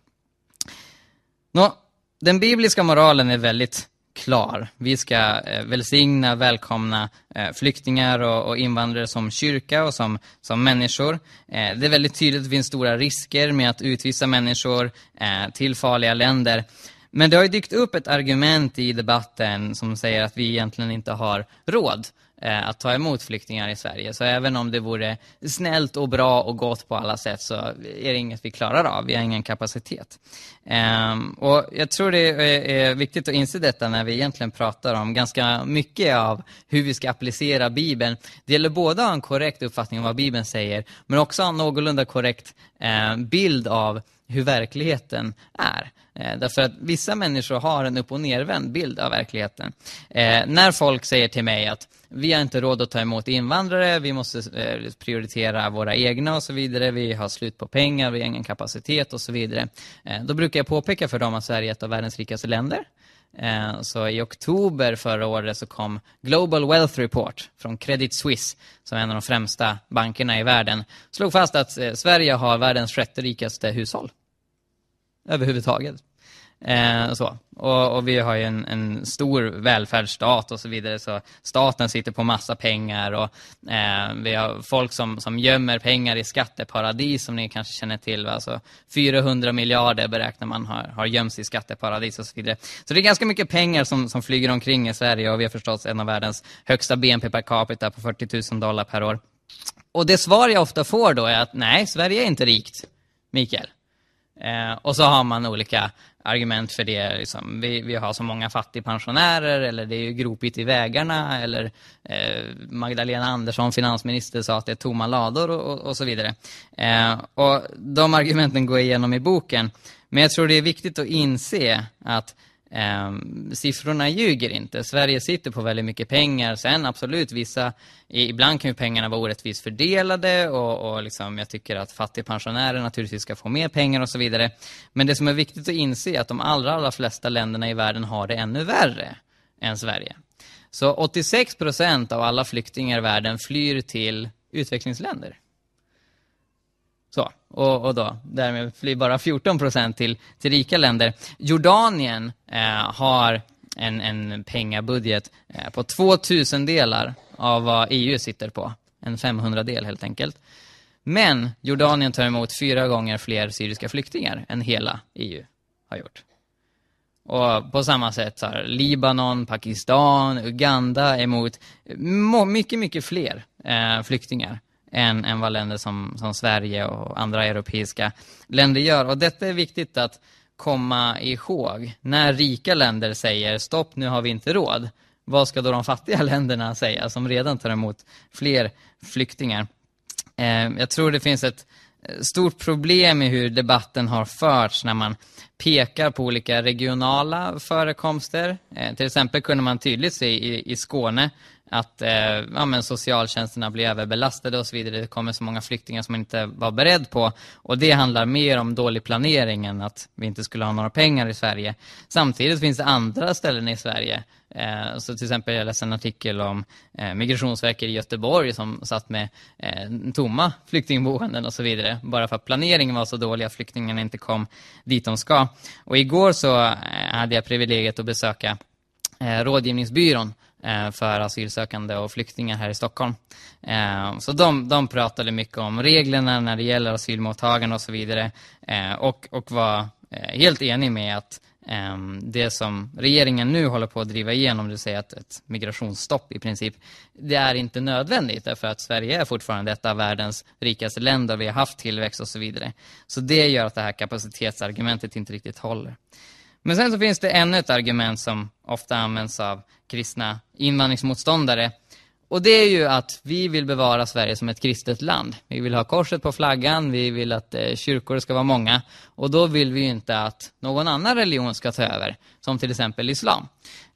Nå, den bibliska moralen är väldigt klar. Vi ska eh, välsigna, välkomna eh, flyktingar och, och, invandrare som kyrka och som, som människor. Eh, det är väldigt tydligt att det finns stora risker med att utvisa människor eh, till farliga länder. Men det har ju dykt upp ett argument i debatten som säger att vi egentligen inte har råd Eh, att ta emot flyktingar i Sverige. Så även om det vore snällt och bra och gott på alla sätt så är det inget vi klarar av. Vi har ingen kapacitet. Ehm, och jag tror det är, viktigt att inse detta när vi egentligen pratar om ganska mycket av hur vi ska applicera Bibeln. Det gäller både att ha en korrekt uppfattning om vad Bibeln säger, men också ha en någorlunda korrekt eh, bild av hur verkligheten är. Eh, därför att vissa människor har en upp- och nervänd bild av verkligheten. Eh, när folk säger till mig att vi har inte råd att ta emot invandrare, vi måste eh, prioritera våra egna och så vidare, vi har slut på pengar, vi har ingen kapacitet och så vidare. Eh, då brukar jag påpeka för dem att Sverige är ett av världens rikaste länder. Eh, så i oktober förra året så kom Global Wealth Report från Credit Suisse, som är en av de främsta bankerna i världen, slog fast att eh, Sverige har världens sjätte rikaste hushåll överhuvudtaget. Eh, så. Och, och, vi har ju en, en, stor välfärdsstat och så vidare, så staten sitter på massa pengar och eh, vi har folk som, som gömmer pengar i skatteparadis som ni kanske känner till. Va? Så 400 miljarder beräknar man har, har gömts i skatteparadis och så vidare. Så det är ganska mycket pengar som, som flyger omkring i Sverige och vi har förstås en av världens högsta BNP per capita på 40 000 dollar per år. Och det svar jag ofta får då är att nej, Sverige är inte rikt, Mikael. Eh, och så har man olika argument för det. Liksom. Vi, vi har så många fattigpensionärer eller det är ju gropigt i vägarna eller eh, Magdalena Andersson, finansminister, sa att det är tomma lador och, och, och så vidare. Eh, och de argumenten går igenom i boken. Men jag tror det är viktigt att inse att Eh, siffrorna ljuger inte. Sverige sitter på väldigt mycket pengar. Sen absolut, vissa, ibland kan ju pengarna vara orättvist fördelade och, och liksom, jag tycker att fattigpensionärer naturligtvis ska få mer pengar och så vidare. Men det som är viktigt att inse är att de allra, allra flesta länderna i världen har det ännu värre än Sverige. Så 86 procent av alla flyktingar i världen flyr till utvecklingsländer. Så, och, och då, därmed flyr bara 14 procent till, till rika länder. Jordanien eh, har en, en pengabudget eh, på 2000 delar av vad EU sitter på. En 500 del helt enkelt. Men Jordanien tar emot fyra gånger fler syriska flyktingar än hela EU har gjort. Och på samma sätt så har Libanon, Pakistan, Uganda emot mycket, mycket fler eh, flyktingar än, än vad länder som, som Sverige och andra europeiska länder gör. Och detta är viktigt att komma ihåg. När rika länder säger stopp, nu har vi inte råd. Vad ska då de fattiga länderna säga som redan tar emot fler flyktingar? Eh, jag tror det finns ett eh, stort problem i hur debatten har förts när man pekar på olika regionala förekomster. Eh, till exempel kunde man tydligt se i, i Skåne att eh, ja, men socialtjänsterna blir överbelastade och så vidare. Det kommer så många flyktingar som man inte var beredd på. Och det handlar mer om dålig planering än att vi inte skulle ha några pengar i Sverige. Samtidigt finns det andra ställen i Sverige. Eh, så till exempel jag läste en artikel om eh, Migrationsverket i Göteborg som satt med eh, tomma flyktingboenden och så vidare. Bara för att planeringen var så dålig att flyktingarna inte kom dit de ska. Och igår så eh, hade jag privilegiet att besöka eh, rådgivningsbyrån Eh, för asylsökande och flyktingar här i Stockholm. Eh, så de, de pratade mycket om reglerna när det gäller asylmottagande och så vidare eh, och, och var helt enig med att ehm, det som regeringen nu håller på att driva igenom, det vill säga ett, ett migrationsstopp i princip, det är inte nödvändigt därför att Sverige är fortfarande ett av världens rikaste länder, vi har haft tillväxt och så vidare. Så det gör att det här kapacitetsargumentet inte riktigt håller. Men sen så finns det ännu ett argument som ofta används av kristna invandringsmotståndare. Och det är ju att vi vill bevara Sverige som ett kristet land. Vi vill ha korset på flaggan, vi vill att eh, kyrkor ska vara många. Och då vill vi ju inte att någon annan religion ska ta över, som till exempel islam.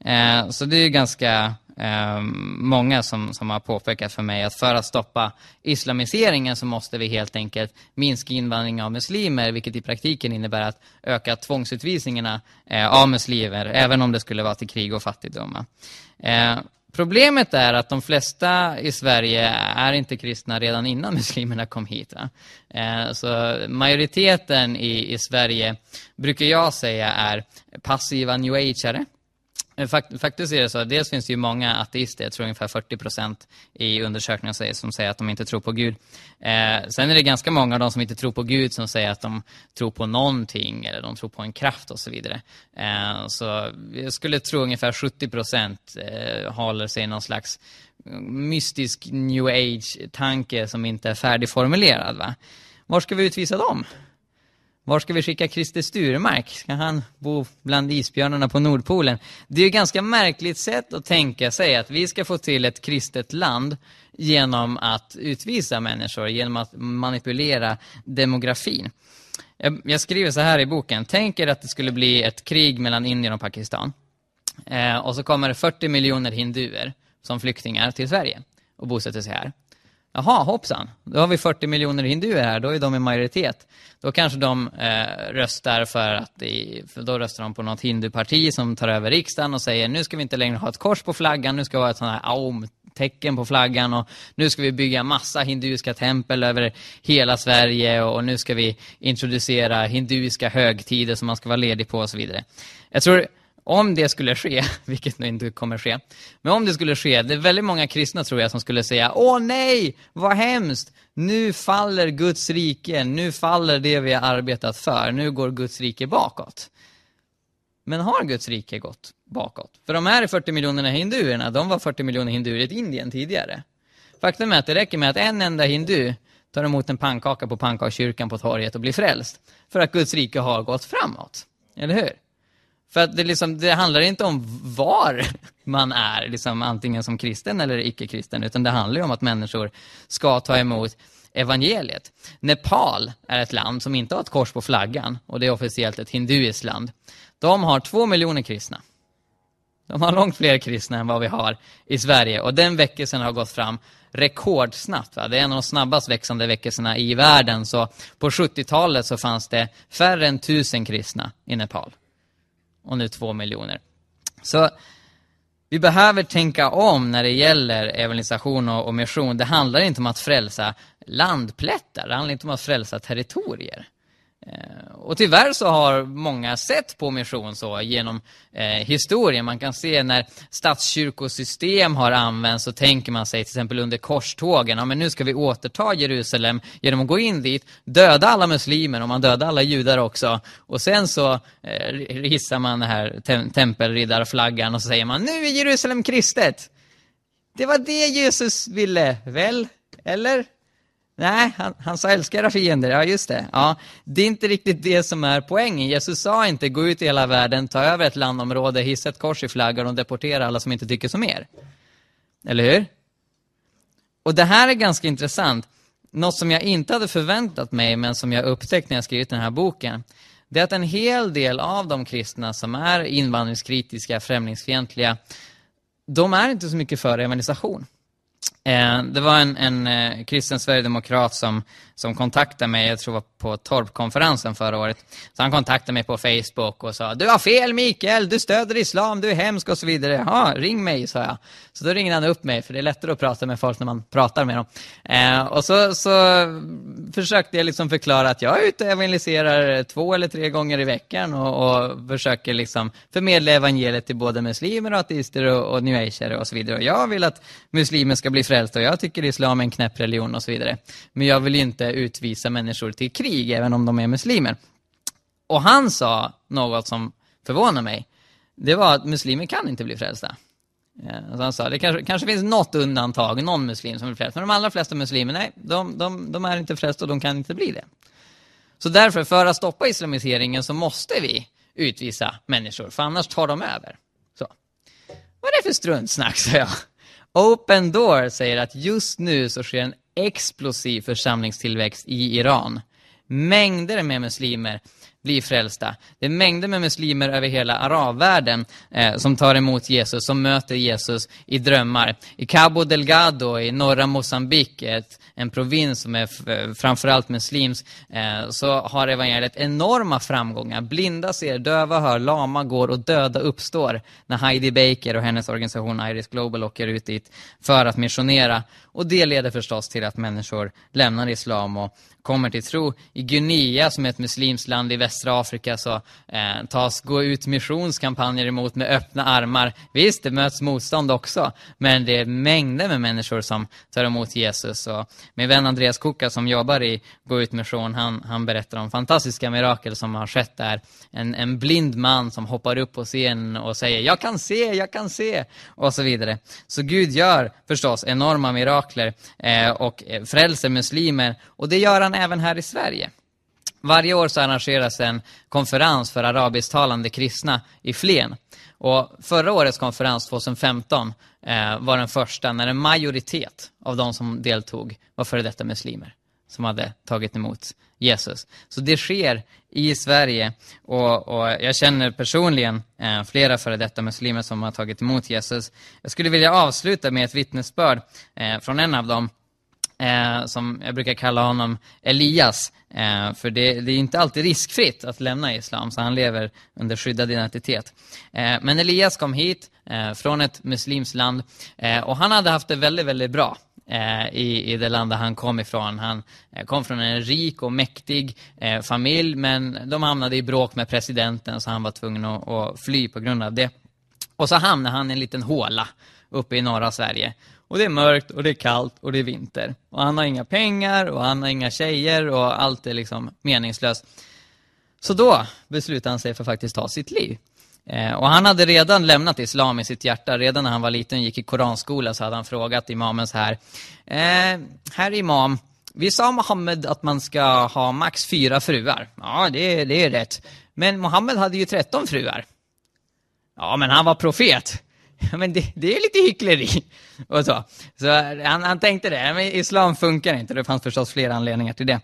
Eh, så det är ju ganska eh, många som, som har påpekat för mig att för att stoppa islamiseringen så måste vi helt enkelt minska invandringen av muslimer, vilket i praktiken innebär att öka tvångsutvisningarna eh, av muslimer, även om det skulle vara till krig och fattigdom. Eh, Problemet är att de flesta i Sverige är inte kristna redan innan muslimerna kom hit. Eh, så majoriteten i, i Sverige brukar jag säga är passiva new age Eh, fakt, faktiskt är det så, dels finns det ju många ateister, jag tror ungefär 40 procent i undersökningar som säger att de inte tror på Gud. Eh, sen är det ganska många av de som inte tror på Gud som säger att de tror på någonting eller de tror på en kraft och så vidare. Eh, så jag skulle tro ungefär 70 procent eh, håller sig i någon slags mm, mystisk new age-tanke som inte är färdigformulerad. Va? Var ska vi utvisa dem? Var ska vi skicka Christer Sturmark? Ska han bo bland isbjörnarna på Nordpolen? Det är ett ganska märkligt sätt att tänka sig att vi ska få till ett kristet land genom att utvisa människor, genom att manipulera demografin. Jag, skriver så här i boken. Tänk er att det skulle bli ett krig mellan Indien och Pakistan. Eh, och så kommer det 40 miljoner hinduer som flyktingar till Sverige och bosätter sig här. Jaha, hoppsan. Då har vi 40 miljoner hinduer här, då är de i majoritet. Då kanske de eh, röstar för att, i, för då röstar de på något hinduparti som tar över riksdagen och säger nu ska vi inte längre ha ett kors på flaggan, nu ska vi ha ett sånt här aum-tecken på flaggan och nu ska vi bygga massa hinduiska tempel över hela Sverige och nu ska vi introducera hinduiska högtider som man ska vara ledig på och så vidare. Jag tror om det skulle ske, vilket nu inte kommer ske, men om det skulle ske, det är väldigt många kristna tror jag som skulle säga Åh nej, vad hemskt! Nu faller Guds rike, nu faller det vi har arbetat för, nu går Guds rike bakåt. Men har Guds rike gått bakåt? För de här 40 miljonerna hinduerna, de var 40 miljoner hinduer i Indien tidigare. Faktum är att det räcker med att en enda hindu tar emot en pannkaka på pannkakskyrkan på torget och blir frälst. För att Guds rike har gått framåt. Eller hur? För att det, liksom, det handlar inte om var man är, liksom, antingen som kristen eller icke-kristen, utan det handlar om att människor ska ta emot evangeliet. Nepal är ett land som inte har ett kors på flaggan och det är officiellt ett hinduiskt land. de har två miljoner kristna. De har långt fler kristna än vad vi har i Sverige. Och den väckelsen har gått fram rekordsnabbt. Va? Det är en av de snabbast växande väckelserna i världen. Så på 70-talet så fanns det färre än tusen kristna i Nepal. Och nu två miljoner. Så vi behöver tänka om när det gäller evangelisation och, och mission. Det handlar inte om att frälsa landplättar, det handlar inte om att frälsa territorier. Eh, och tyvärr så har många sett på mission så genom eh, historien. Man kan se när statskyrkosystem har använts så tänker man sig till exempel under korstågen, ja men nu ska vi återta Jerusalem genom att gå in dit, döda alla muslimer och man dödar alla judar också. Och sen så eh, hissar man den här tem tempelriddarflaggan och så säger man nu är Jerusalem kristet. Det var det Jesus ville, väl? Eller? Nej, han, han sa älska era fiender, ja just det. Ja, det är inte riktigt det som är poängen. Jesus sa inte gå ut i hela världen, ta över ett landområde, hissa ett kors i flaggan och deportera alla som inte tycker som er. Eller hur? Och det här är ganska intressant. Något som jag inte hade förväntat mig, men som jag upptäckt när jag skrivit den här boken, det är att en hel del av de kristna som är invandringskritiska, främlingsfientliga, de är inte så mycket för evangelisation. Eh, det var en, en eh, kristen sverigedemokrat som, som kontaktade mig, jag tror det var på Torpkonferensen förra året. Så han kontaktade mig på Facebook och sa Du har fel Mikael, du stöder islam, du är hemsk och så vidare. Ja, ring mig, sa jag. Så då ringde han upp mig, för det är lättare att prata med folk när man pratar med dem. Eh, och så, så försökte jag liksom förklara att jag är ute och evangeliserar två eller tre gånger i veckan och, och försöker liksom förmedla evangeliet till både muslimer och ateister och, och new och så vidare. Och jag vill att muslimer ska bli frälst och jag tycker islam är en knäpp religion och så vidare. Men jag vill ju inte utvisa människor till krig, även om de är muslimer. Och han sa något som förvånar mig. Det var att muslimer kan inte bli frälsta. Så han sa, det kanske, kanske finns något undantag, någon muslim som blir frälst. Men de allra flesta muslimer, nej, de, de, de är inte frälsta och de kan inte bli det. Så därför, för att stoppa islamiseringen så måste vi utvisa människor, för annars tar de över. Så. Vad är det för struntsnack, sa jag. Open Door säger att just nu så sker en explosiv församlingstillväxt i Iran. Mängder med muslimer blir frälsta. Det är mängder med muslimer över hela arabvärlden eh, som tar emot Jesus, som möter Jesus i drömmar. I Cabo Delgado i norra Mosambik, en provins som är eh, framförallt muslims, eh, så har evangeliet enorma framgångar. Blinda ser, döva hör, lama går och döda uppstår när Heidi Baker och hennes organisation Iris Global åker ut dit för att missionera. Och det leder förstås till att människor lämnar islam och kommer till tro. I Guinea, som är ett muslimskt land i västra Afrika, så eh, tas gå ut missionskampanjer emot med öppna armar. Visst, det möts motstånd också, men det är mängder med människor som tar emot Jesus. Och min vän Andreas Koka som jobbar i Gå ut mission, han, han berättar om fantastiska mirakel som har skett där. En, en blind man som hoppar upp på scenen och säger jag kan se, jag kan se, och så vidare. Så Gud gör förstås enorma mirakler eh, och eh, frälser muslimer, och det gör han även här i Sverige. Varje år så arrangeras en konferens för arabisktalande kristna i Flen. Och förra årets konferens, 2015, eh, var den första när en majoritet av de som deltog var före detta muslimer som hade tagit emot Jesus. Så det sker i Sverige och, och jag känner personligen eh, flera före detta muslimer som har tagit emot Jesus. Jag skulle vilja avsluta med ett vittnesbörd eh, från en av dem eh, som jag brukar kalla honom Elias. Eh, för det, det, är inte alltid riskfritt att lämna islam, så han lever under skyddad identitet. Eh, men Elias kom hit eh, från ett muslimskt land eh, och han hade haft det väldigt, väldigt bra. Eh, I, i det land där han kom ifrån. Han eh, kom från en rik och mäktig eh, familj men de hamnade i bråk med presidenten så han var tvungen att, att fly på grund av det. Och så hamnade han i en liten håla uppe i norra Sverige. Och det är mörkt och det är kallt och det är vinter. Och han har inga pengar och han har inga tjejer och allt är liksom meningslöst. Så då beslutar han sig för att faktiskt ta sitt liv. Eh, och han hade redan lämnat islam i sitt hjärta. Redan när han var liten och gick i koranskola så hade han frågat imamen så här. Eh, herr imam, vi sa Mohammed att man ska ha max fyra fruar. Ja, det, det är rätt. Men Mohammed hade ju tretton fruar. Ja, men han var profet. men det, det, är lite hyckleri. Och så. Så han, han tänkte det, men islam funkar inte. Det fanns förstås flera anledningar till det.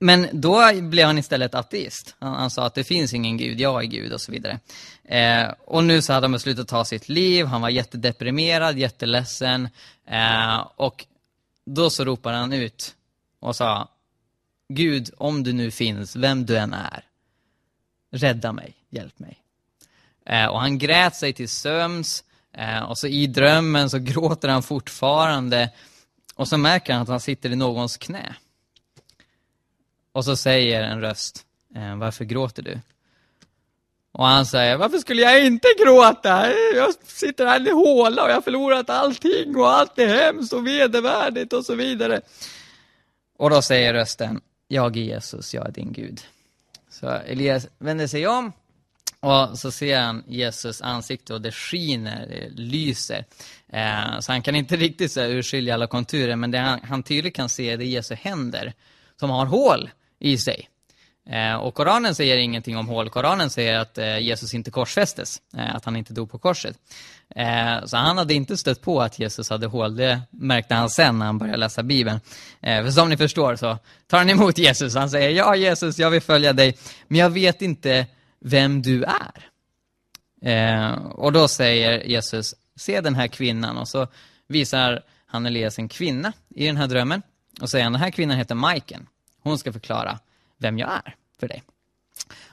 men då blev han istället ateist. Han, han, sa att det finns ingen gud, jag är gud och så vidare. Eh, och nu så hade han beslutat ta sitt liv, han var jättedeprimerad, jätteledsen. Eh, och då så ropade han ut och sa, Gud, om du nu finns, vem du än är, rädda mig, hjälp mig. Eh, och han grät sig till sömns eh, och så i drömmen så gråter han fortfarande. Och så märker han att han sitter i någons knä. Och så säger en röst, eh, varför gråter du? Och han säger, varför skulle jag inte gråta? Jag sitter här i håla och jag har förlorat allting och allt är hemskt och vedervärdigt och så vidare. Och då säger rösten, jag är Jesus, jag är din Gud. Så Elias vänder sig om och så ser han Jesus ansikte och det skiner, det lyser. Eh, så han kan inte riktigt så urskilja alla konturer, men det han, han tydligt kan se det är Jesu händer som har hål i sig. Eh, och Koranen säger ingenting om hål. Koranen säger att eh, Jesus inte korsfästes, eh, att han inte dog på korset. Eh, så han hade inte stött på att Jesus hade hål. Det märkte han sen när han började läsa Bibeln. Eh, för som ni förstår så tar han emot Jesus. Han säger, ja Jesus, jag vill följa dig, men jag vet inte vem du är. Eh, och då säger Jesus, se den här kvinnan. Och så visar han Elias en kvinna i den här drömmen. Och säger, den här kvinnan heter Majken. Hon ska förklara vem jag är för dig.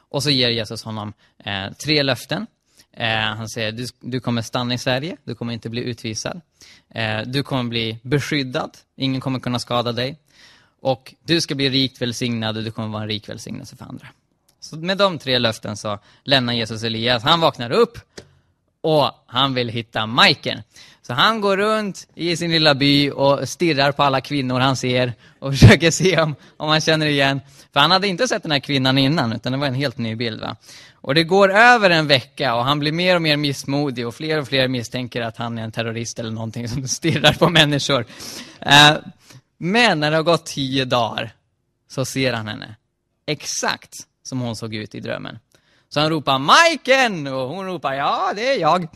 Och så ger Jesus honom eh, tre löften. Eh, han säger, du, du kommer stanna i Sverige, du kommer inte bli utvisad. Eh, du kommer bli beskyddad, ingen kommer kunna skada dig. Och du ska bli rikt välsignad och du kommer vara en rik välsignelse för andra. Så med de tre löften så lämnar Jesus Elias. Han vaknar upp och han vill hitta Majken. Så han går runt i sin lilla by och stirrar på alla kvinnor han ser och försöker se om, om han känner igen. För han hade inte sett den här kvinnan innan, utan det var en helt ny bild. Va? Och det går över en vecka och han blir mer och mer missmodig och fler och fler misstänker att han är en terrorist eller någonting som stirrar på människor. Eh, men när det har gått tio dagar så ser han henne. Exakt som hon såg ut i drömmen. Så han ropar Majken och hon ropar ja, det är jag.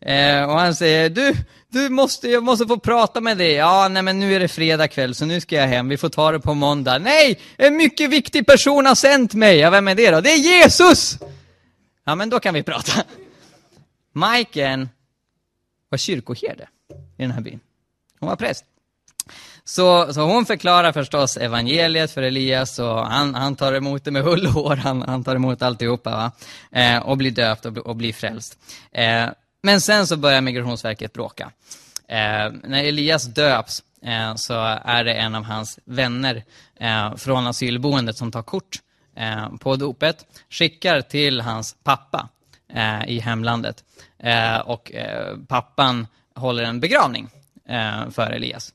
Eh, och han säger du, du måste, jag måste få prata med dig. Ja, nej men nu är det fredag kväll så nu ska jag hem. Vi får ta det på måndag. Nej, en mycket viktig person har sänt mig. Ja, vem är det då? Det är Jesus! Ja, men då kan vi prata. Majken var kyrkoherde i den här byn. Hon var präst. Så, så hon förklarar förstås evangeliet för Elias och han, han tar emot det med hull och hår, han, han tar emot alltihopa va? Eh, och blir döpt och, och blir frälst. Eh, men sen så börjar Migrationsverket bråka. Eh, när Elias döps eh, så är det en av hans vänner eh, från asylboendet som tar kort eh, på dopet, skickar till hans pappa eh, i hemlandet. Eh, och eh, pappan håller en begravning för Elias.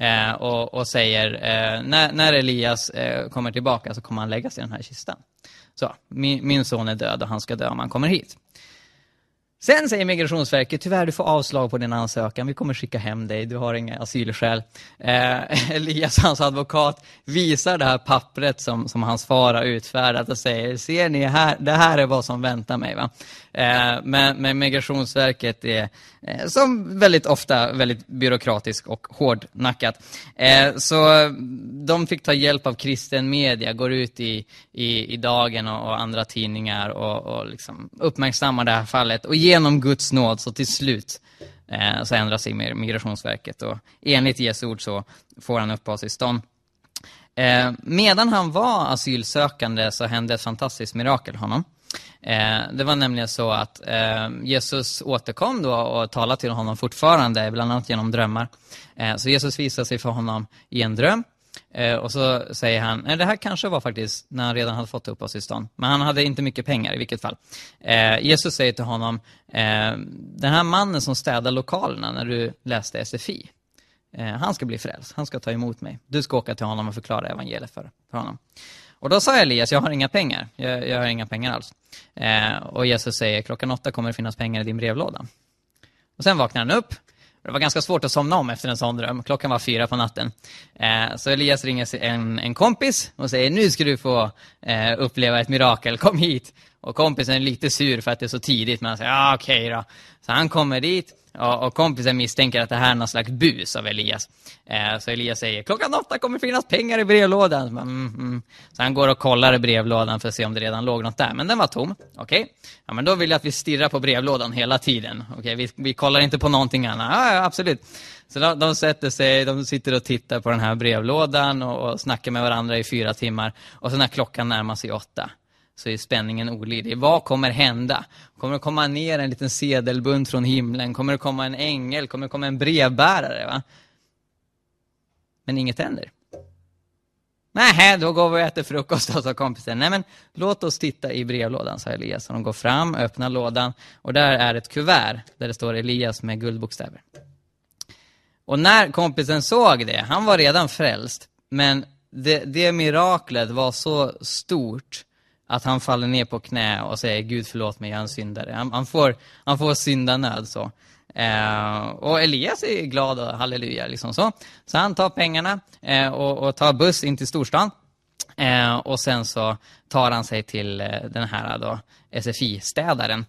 Eh, och, och, säger eh, när, när, Elias eh, kommer tillbaka så kommer han läggas i den här kistan. Så, min, min, son är död och han ska dö om han kommer hit. Sen säger Migrationsverket, tyvärr du får avslag på din ansökan, vi kommer skicka hem dig, du har inga asylskäl. Eh, Elias, hans advokat, visar det här pappret som, som hans far har utfärdat och säger, ser ni, här, det här är vad som väntar mig. Va? Eh, men, men Migrationsverket är eh, som väldigt ofta väldigt byråkratisk och hårdnackat. Eh, så de fick ta hjälp av kristen media, går ut i, i, i Dagen och, och andra tidningar och, och liksom uppmärksammar det här fallet. Och genom Guds nåd så till slut eh, så ändras sig Migrationsverket och enligt Jesu ord så får han uppehållstillstånd. Eh, medan han var asylsökande så hände ett fantastiskt mirakel honom. Eh, det var nämligen så att eh, Jesus återkom då och talade till honom fortfarande, bland annat genom drömmar. Eh, så Jesus visade sig för honom i en dröm. Eh, och så säger han, nej det här kanske var faktiskt när han redan hade fått uppehållstillstånd. Men han hade inte mycket pengar i vilket fall. Eh, Jesus säger till honom, eh, den här mannen som städar lokalerna när du läste SFI, eh, han ska bli frälst, han ska ta emot mig. Du ska åka till honom och förklara evangeliet för, för honom. Och då sa Elias, jag har inga pengar. Jag, jag har inga pengar alls. Eh, och Jesus säger, klockan åtta kommer det finnas pengar i din brevlåda. Och sen vaknar han upp. Det var ganska svårt att somna om efter en sån dröm. Klockan var fyra på natten. Eh, så Elias ringer en, en kompis och säger, nu ska du få eh, uppleva ett mirakel, kom hit. Och kompisen är lite sur för att det är så tidigt, men han säger ja okej okay då. Så han kommer dit och, och kompisen misstänker att det här är någon slags bus av Elias. Eh, så Elias säger klockan åtta kommer finnas pengar i brevlådan. Så, mm, mm. så han går och kollar i brevlådan för att se om det redan låg något där. Men den var tom. Okej, okay. ja, men då vill jag att vi stirrar på brevlådan hela tiden. Okej, okay, vi, vi kollar inte på någonting annat. Ja, ja absolut. Så de, de, sätter sig, de sitter och tittar på den här brevlådan och, och snackar med varandra i fyra timmar. Och så när klockan närmar sig åtta så är spänningen olidlig. Vad kommer hända? Kommer det komma ner en liten sedelbunt från himlen? Kommer det komma en ängel? Kommer det komma en brevbärare? Va? Men inget händer. Nej, då går vi och äter frukost, sa kompisen. Nej, men låt oss titta i brevlådan, sa Elias. Och de går fram, öppnar lådan och där är ett kuvert där det står Elias med guldbokstäver. Och när kompisen såg det, han var redan frälst, men det, det miraklet var så stort att han faller ner på knä och säger Gud förlåt mig, jag är en syndare. Han, han får, han får syndanöd så. Eh, och Elias är glad och halleluja liksom så. Så han tar pengarna eh, och, och, tar buss in till storstan. Eh, och sen så tar han sig till eh, den här då, SFI-städaren.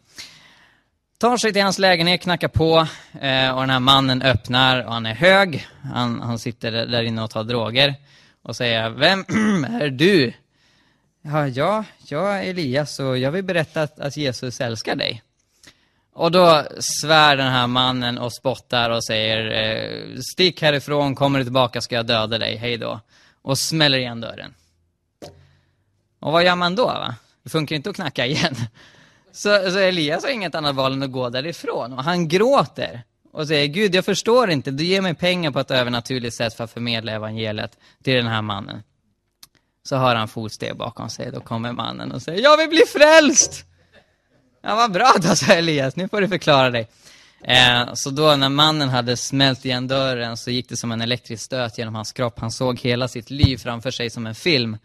Tar sig till hans lägenhet, knackar på eh, och den här mannen öppnar och han är hög. Han, han sitter där inne och tar droger. Och säger, vem är du? Ja, jag, jag är Elias och jag vill berätta att, att Jesus älskar dig. Och då svär den här mannen och spottar och säger eh, Stick härifrån, kommer du tillbaka ska jag döda dig, hej då. Och smäller igen dörren. Och vad gör man då? Va? Det funkar inte att knacka igen. Så, så Elias har inget annat val än att gå därifrån. Och han gråter och säger Gud, jag förstår inte. Du ger mig pengar på ett övernaturligt sätt för att förmedla evangeliet till den här mannen. Så hör han fotsteg bakom sig. Då kommer mannen och säger Jag vill bli frälst! Ja, vad bra då, sa Elias. Nu får du förklara dig. Eh, så då när mannen hade smält igen dörren så gick det som en elektrisk stöt genom hans kropp. Han såg hela sitt liv framför sig som en film.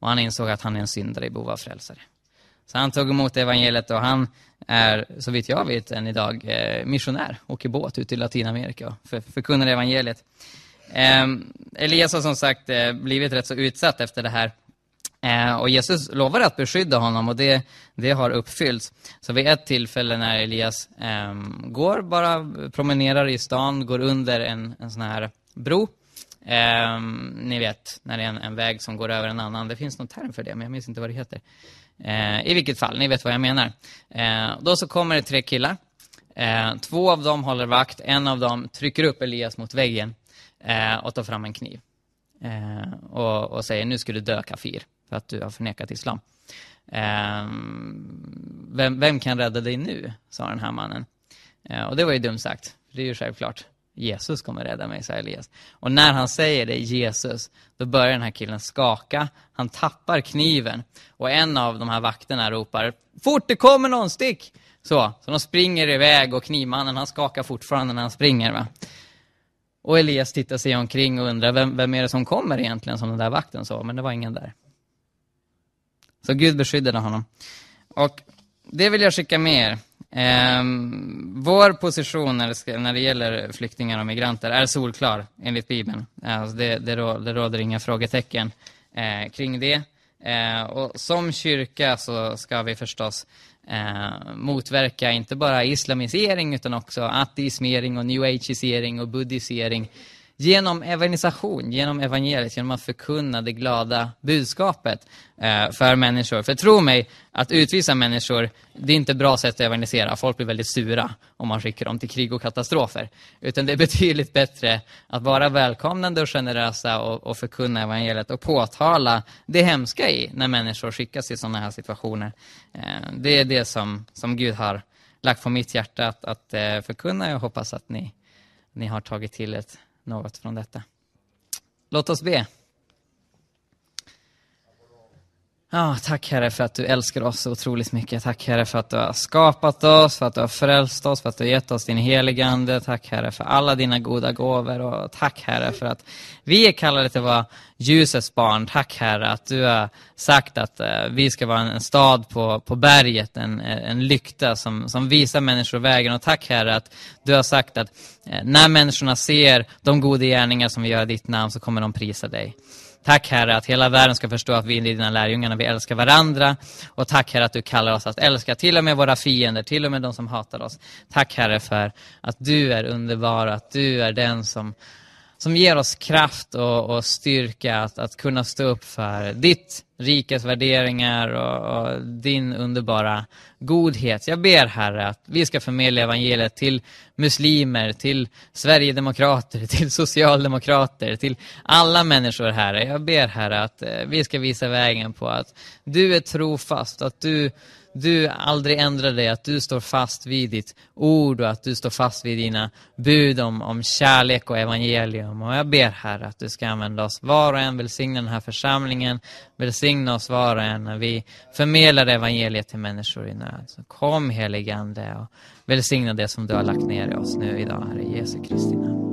Och han insåg att han är en syndare i behov av frälsare. Så han tog emot evangeliet och han är, så vitt jag vet, än idag eh, missionär. Åker båt ut till Latinamerika och för, förkunnar evangeliet. Ehm, Elias har som sagt eh, blivit rätt så utsatt efter det här. Ehm, och Jesus lovade att beskydda honom och det, det har uppfyllts. Så vid ett tillfälle när Elias eh, går, bara promenerar i stan, går under en, en sån här bro. Eh, ni vet, när det är en, en, väg som går över en annan. Det finns någon term för det, men jag minns inte vad det heter. Eh, I vilket fall, ni vet vad jag menar. Eh, då så kommer det tre killar. Eh, två av dem håller vakt, en av dem trycker upp Elias mot väggen Eh, och tar fram en kniv. Eh, och, och, säger, nu ska du dö kafir för att du har förnekat islam. Eh, vem, vem, kan rädda dig nu? sa den här mannen. Och det var ju dumt sagt, det är ju självklart. Jesus kommer rädda mig, sa Elias. Och när han säger det, Jesus, då börjar den här killen skaka. Han tappar kniven. Och en av de här vakterna ropar, fort det kommer någon, stick! Så, så de springer iväg och knivmannen han skakar fortfarande när han springer. Va? Och Elias tittar sig omkring och undrar, vem, vem är det som kommer egentligen, som den där vakten sa, men det var ingen där. Så Gud beskyddade honom. Och det vill jag skicka med er. Eh, vår position när det, när det gäller flyktingar och migranter är solklar enligt Bibeln. Alltså det, det, råder, det råder inga frågetecken eh, kring det. Eh, och som kyrka så ska vi förstås eh, motverka inte bara islamisering utan också ateismering och new ageisering och buddhisering genom evangelisation, genom evangeliet, genom att förkunna det glada budskapet eh, för människor. För tro mig, att utvisa människor, det är inte ett bra sätt att evangelisera. Folk blir väldigt sura om man skickar dem till krig och katastrofer. Utan det är betydligt bättre att vara välkomnande och generösa och, och förkunna evangeliet och påtala det hemska i när människor skickas i sådana här situationer. Eh, det är det som, som Gud har lagt på mitt hjärta att, att eh, förkunna. Jag hoppas att ni, ni har tagit till ett något från detta. Låt oss be. Ja, tack Herre för att du älskar oss så otroligt mycket. Tack Herre för att du har skapat oss, för att du har frälst oss, för att du har gett oss din heliga Ande. Tack Herre för alla dina goda gåvor och tack Herre för att vi är kallade till att vara ljusets barn. Tack Herre att du har sagt att eh, vi ska vara en stad på, på berget, en, en lykta som, som visar människor vägen. Och tack Herre att du har sagt att eh, när människorna ser de goda gärningar som vi gör i ditt namn så kommer de prisa dig. Tack Herre att hela världen ska förstå att vi är dina lärjungar, vi älskar varandra. Och tack Herre att du kallar oss att älska till och med våra fiender, till och med de som hatar oss. Tack Herre för att du är underbar, att du är den som som ger oss kraft och, och styrka att, att kunna stå upp för ditt rikas värderingar och, och, din underbara godhet. Jag ber Herre att vi ska förmedla evangeliet till muslimer, till Sverigedemokrater, till socialdemokrater, till alla människor Herre. Jag ber Herre att eh, vi ska visa vägen på att du är trofast, att du du aldrig ändrar dig, att du står fast vid ditt ord och att du står fast vid dina bud om, om kärlek och evangelium. Och jag ber Herre att du ska använda oss var och en, välsigna den här församlingen, välsigna oss var och en när vi förmedlar evangeliet till människor i nöd. Så kom heligande och välsigna det som du har lagt ner i oss nu idag, Herre Jesu Kristi namn.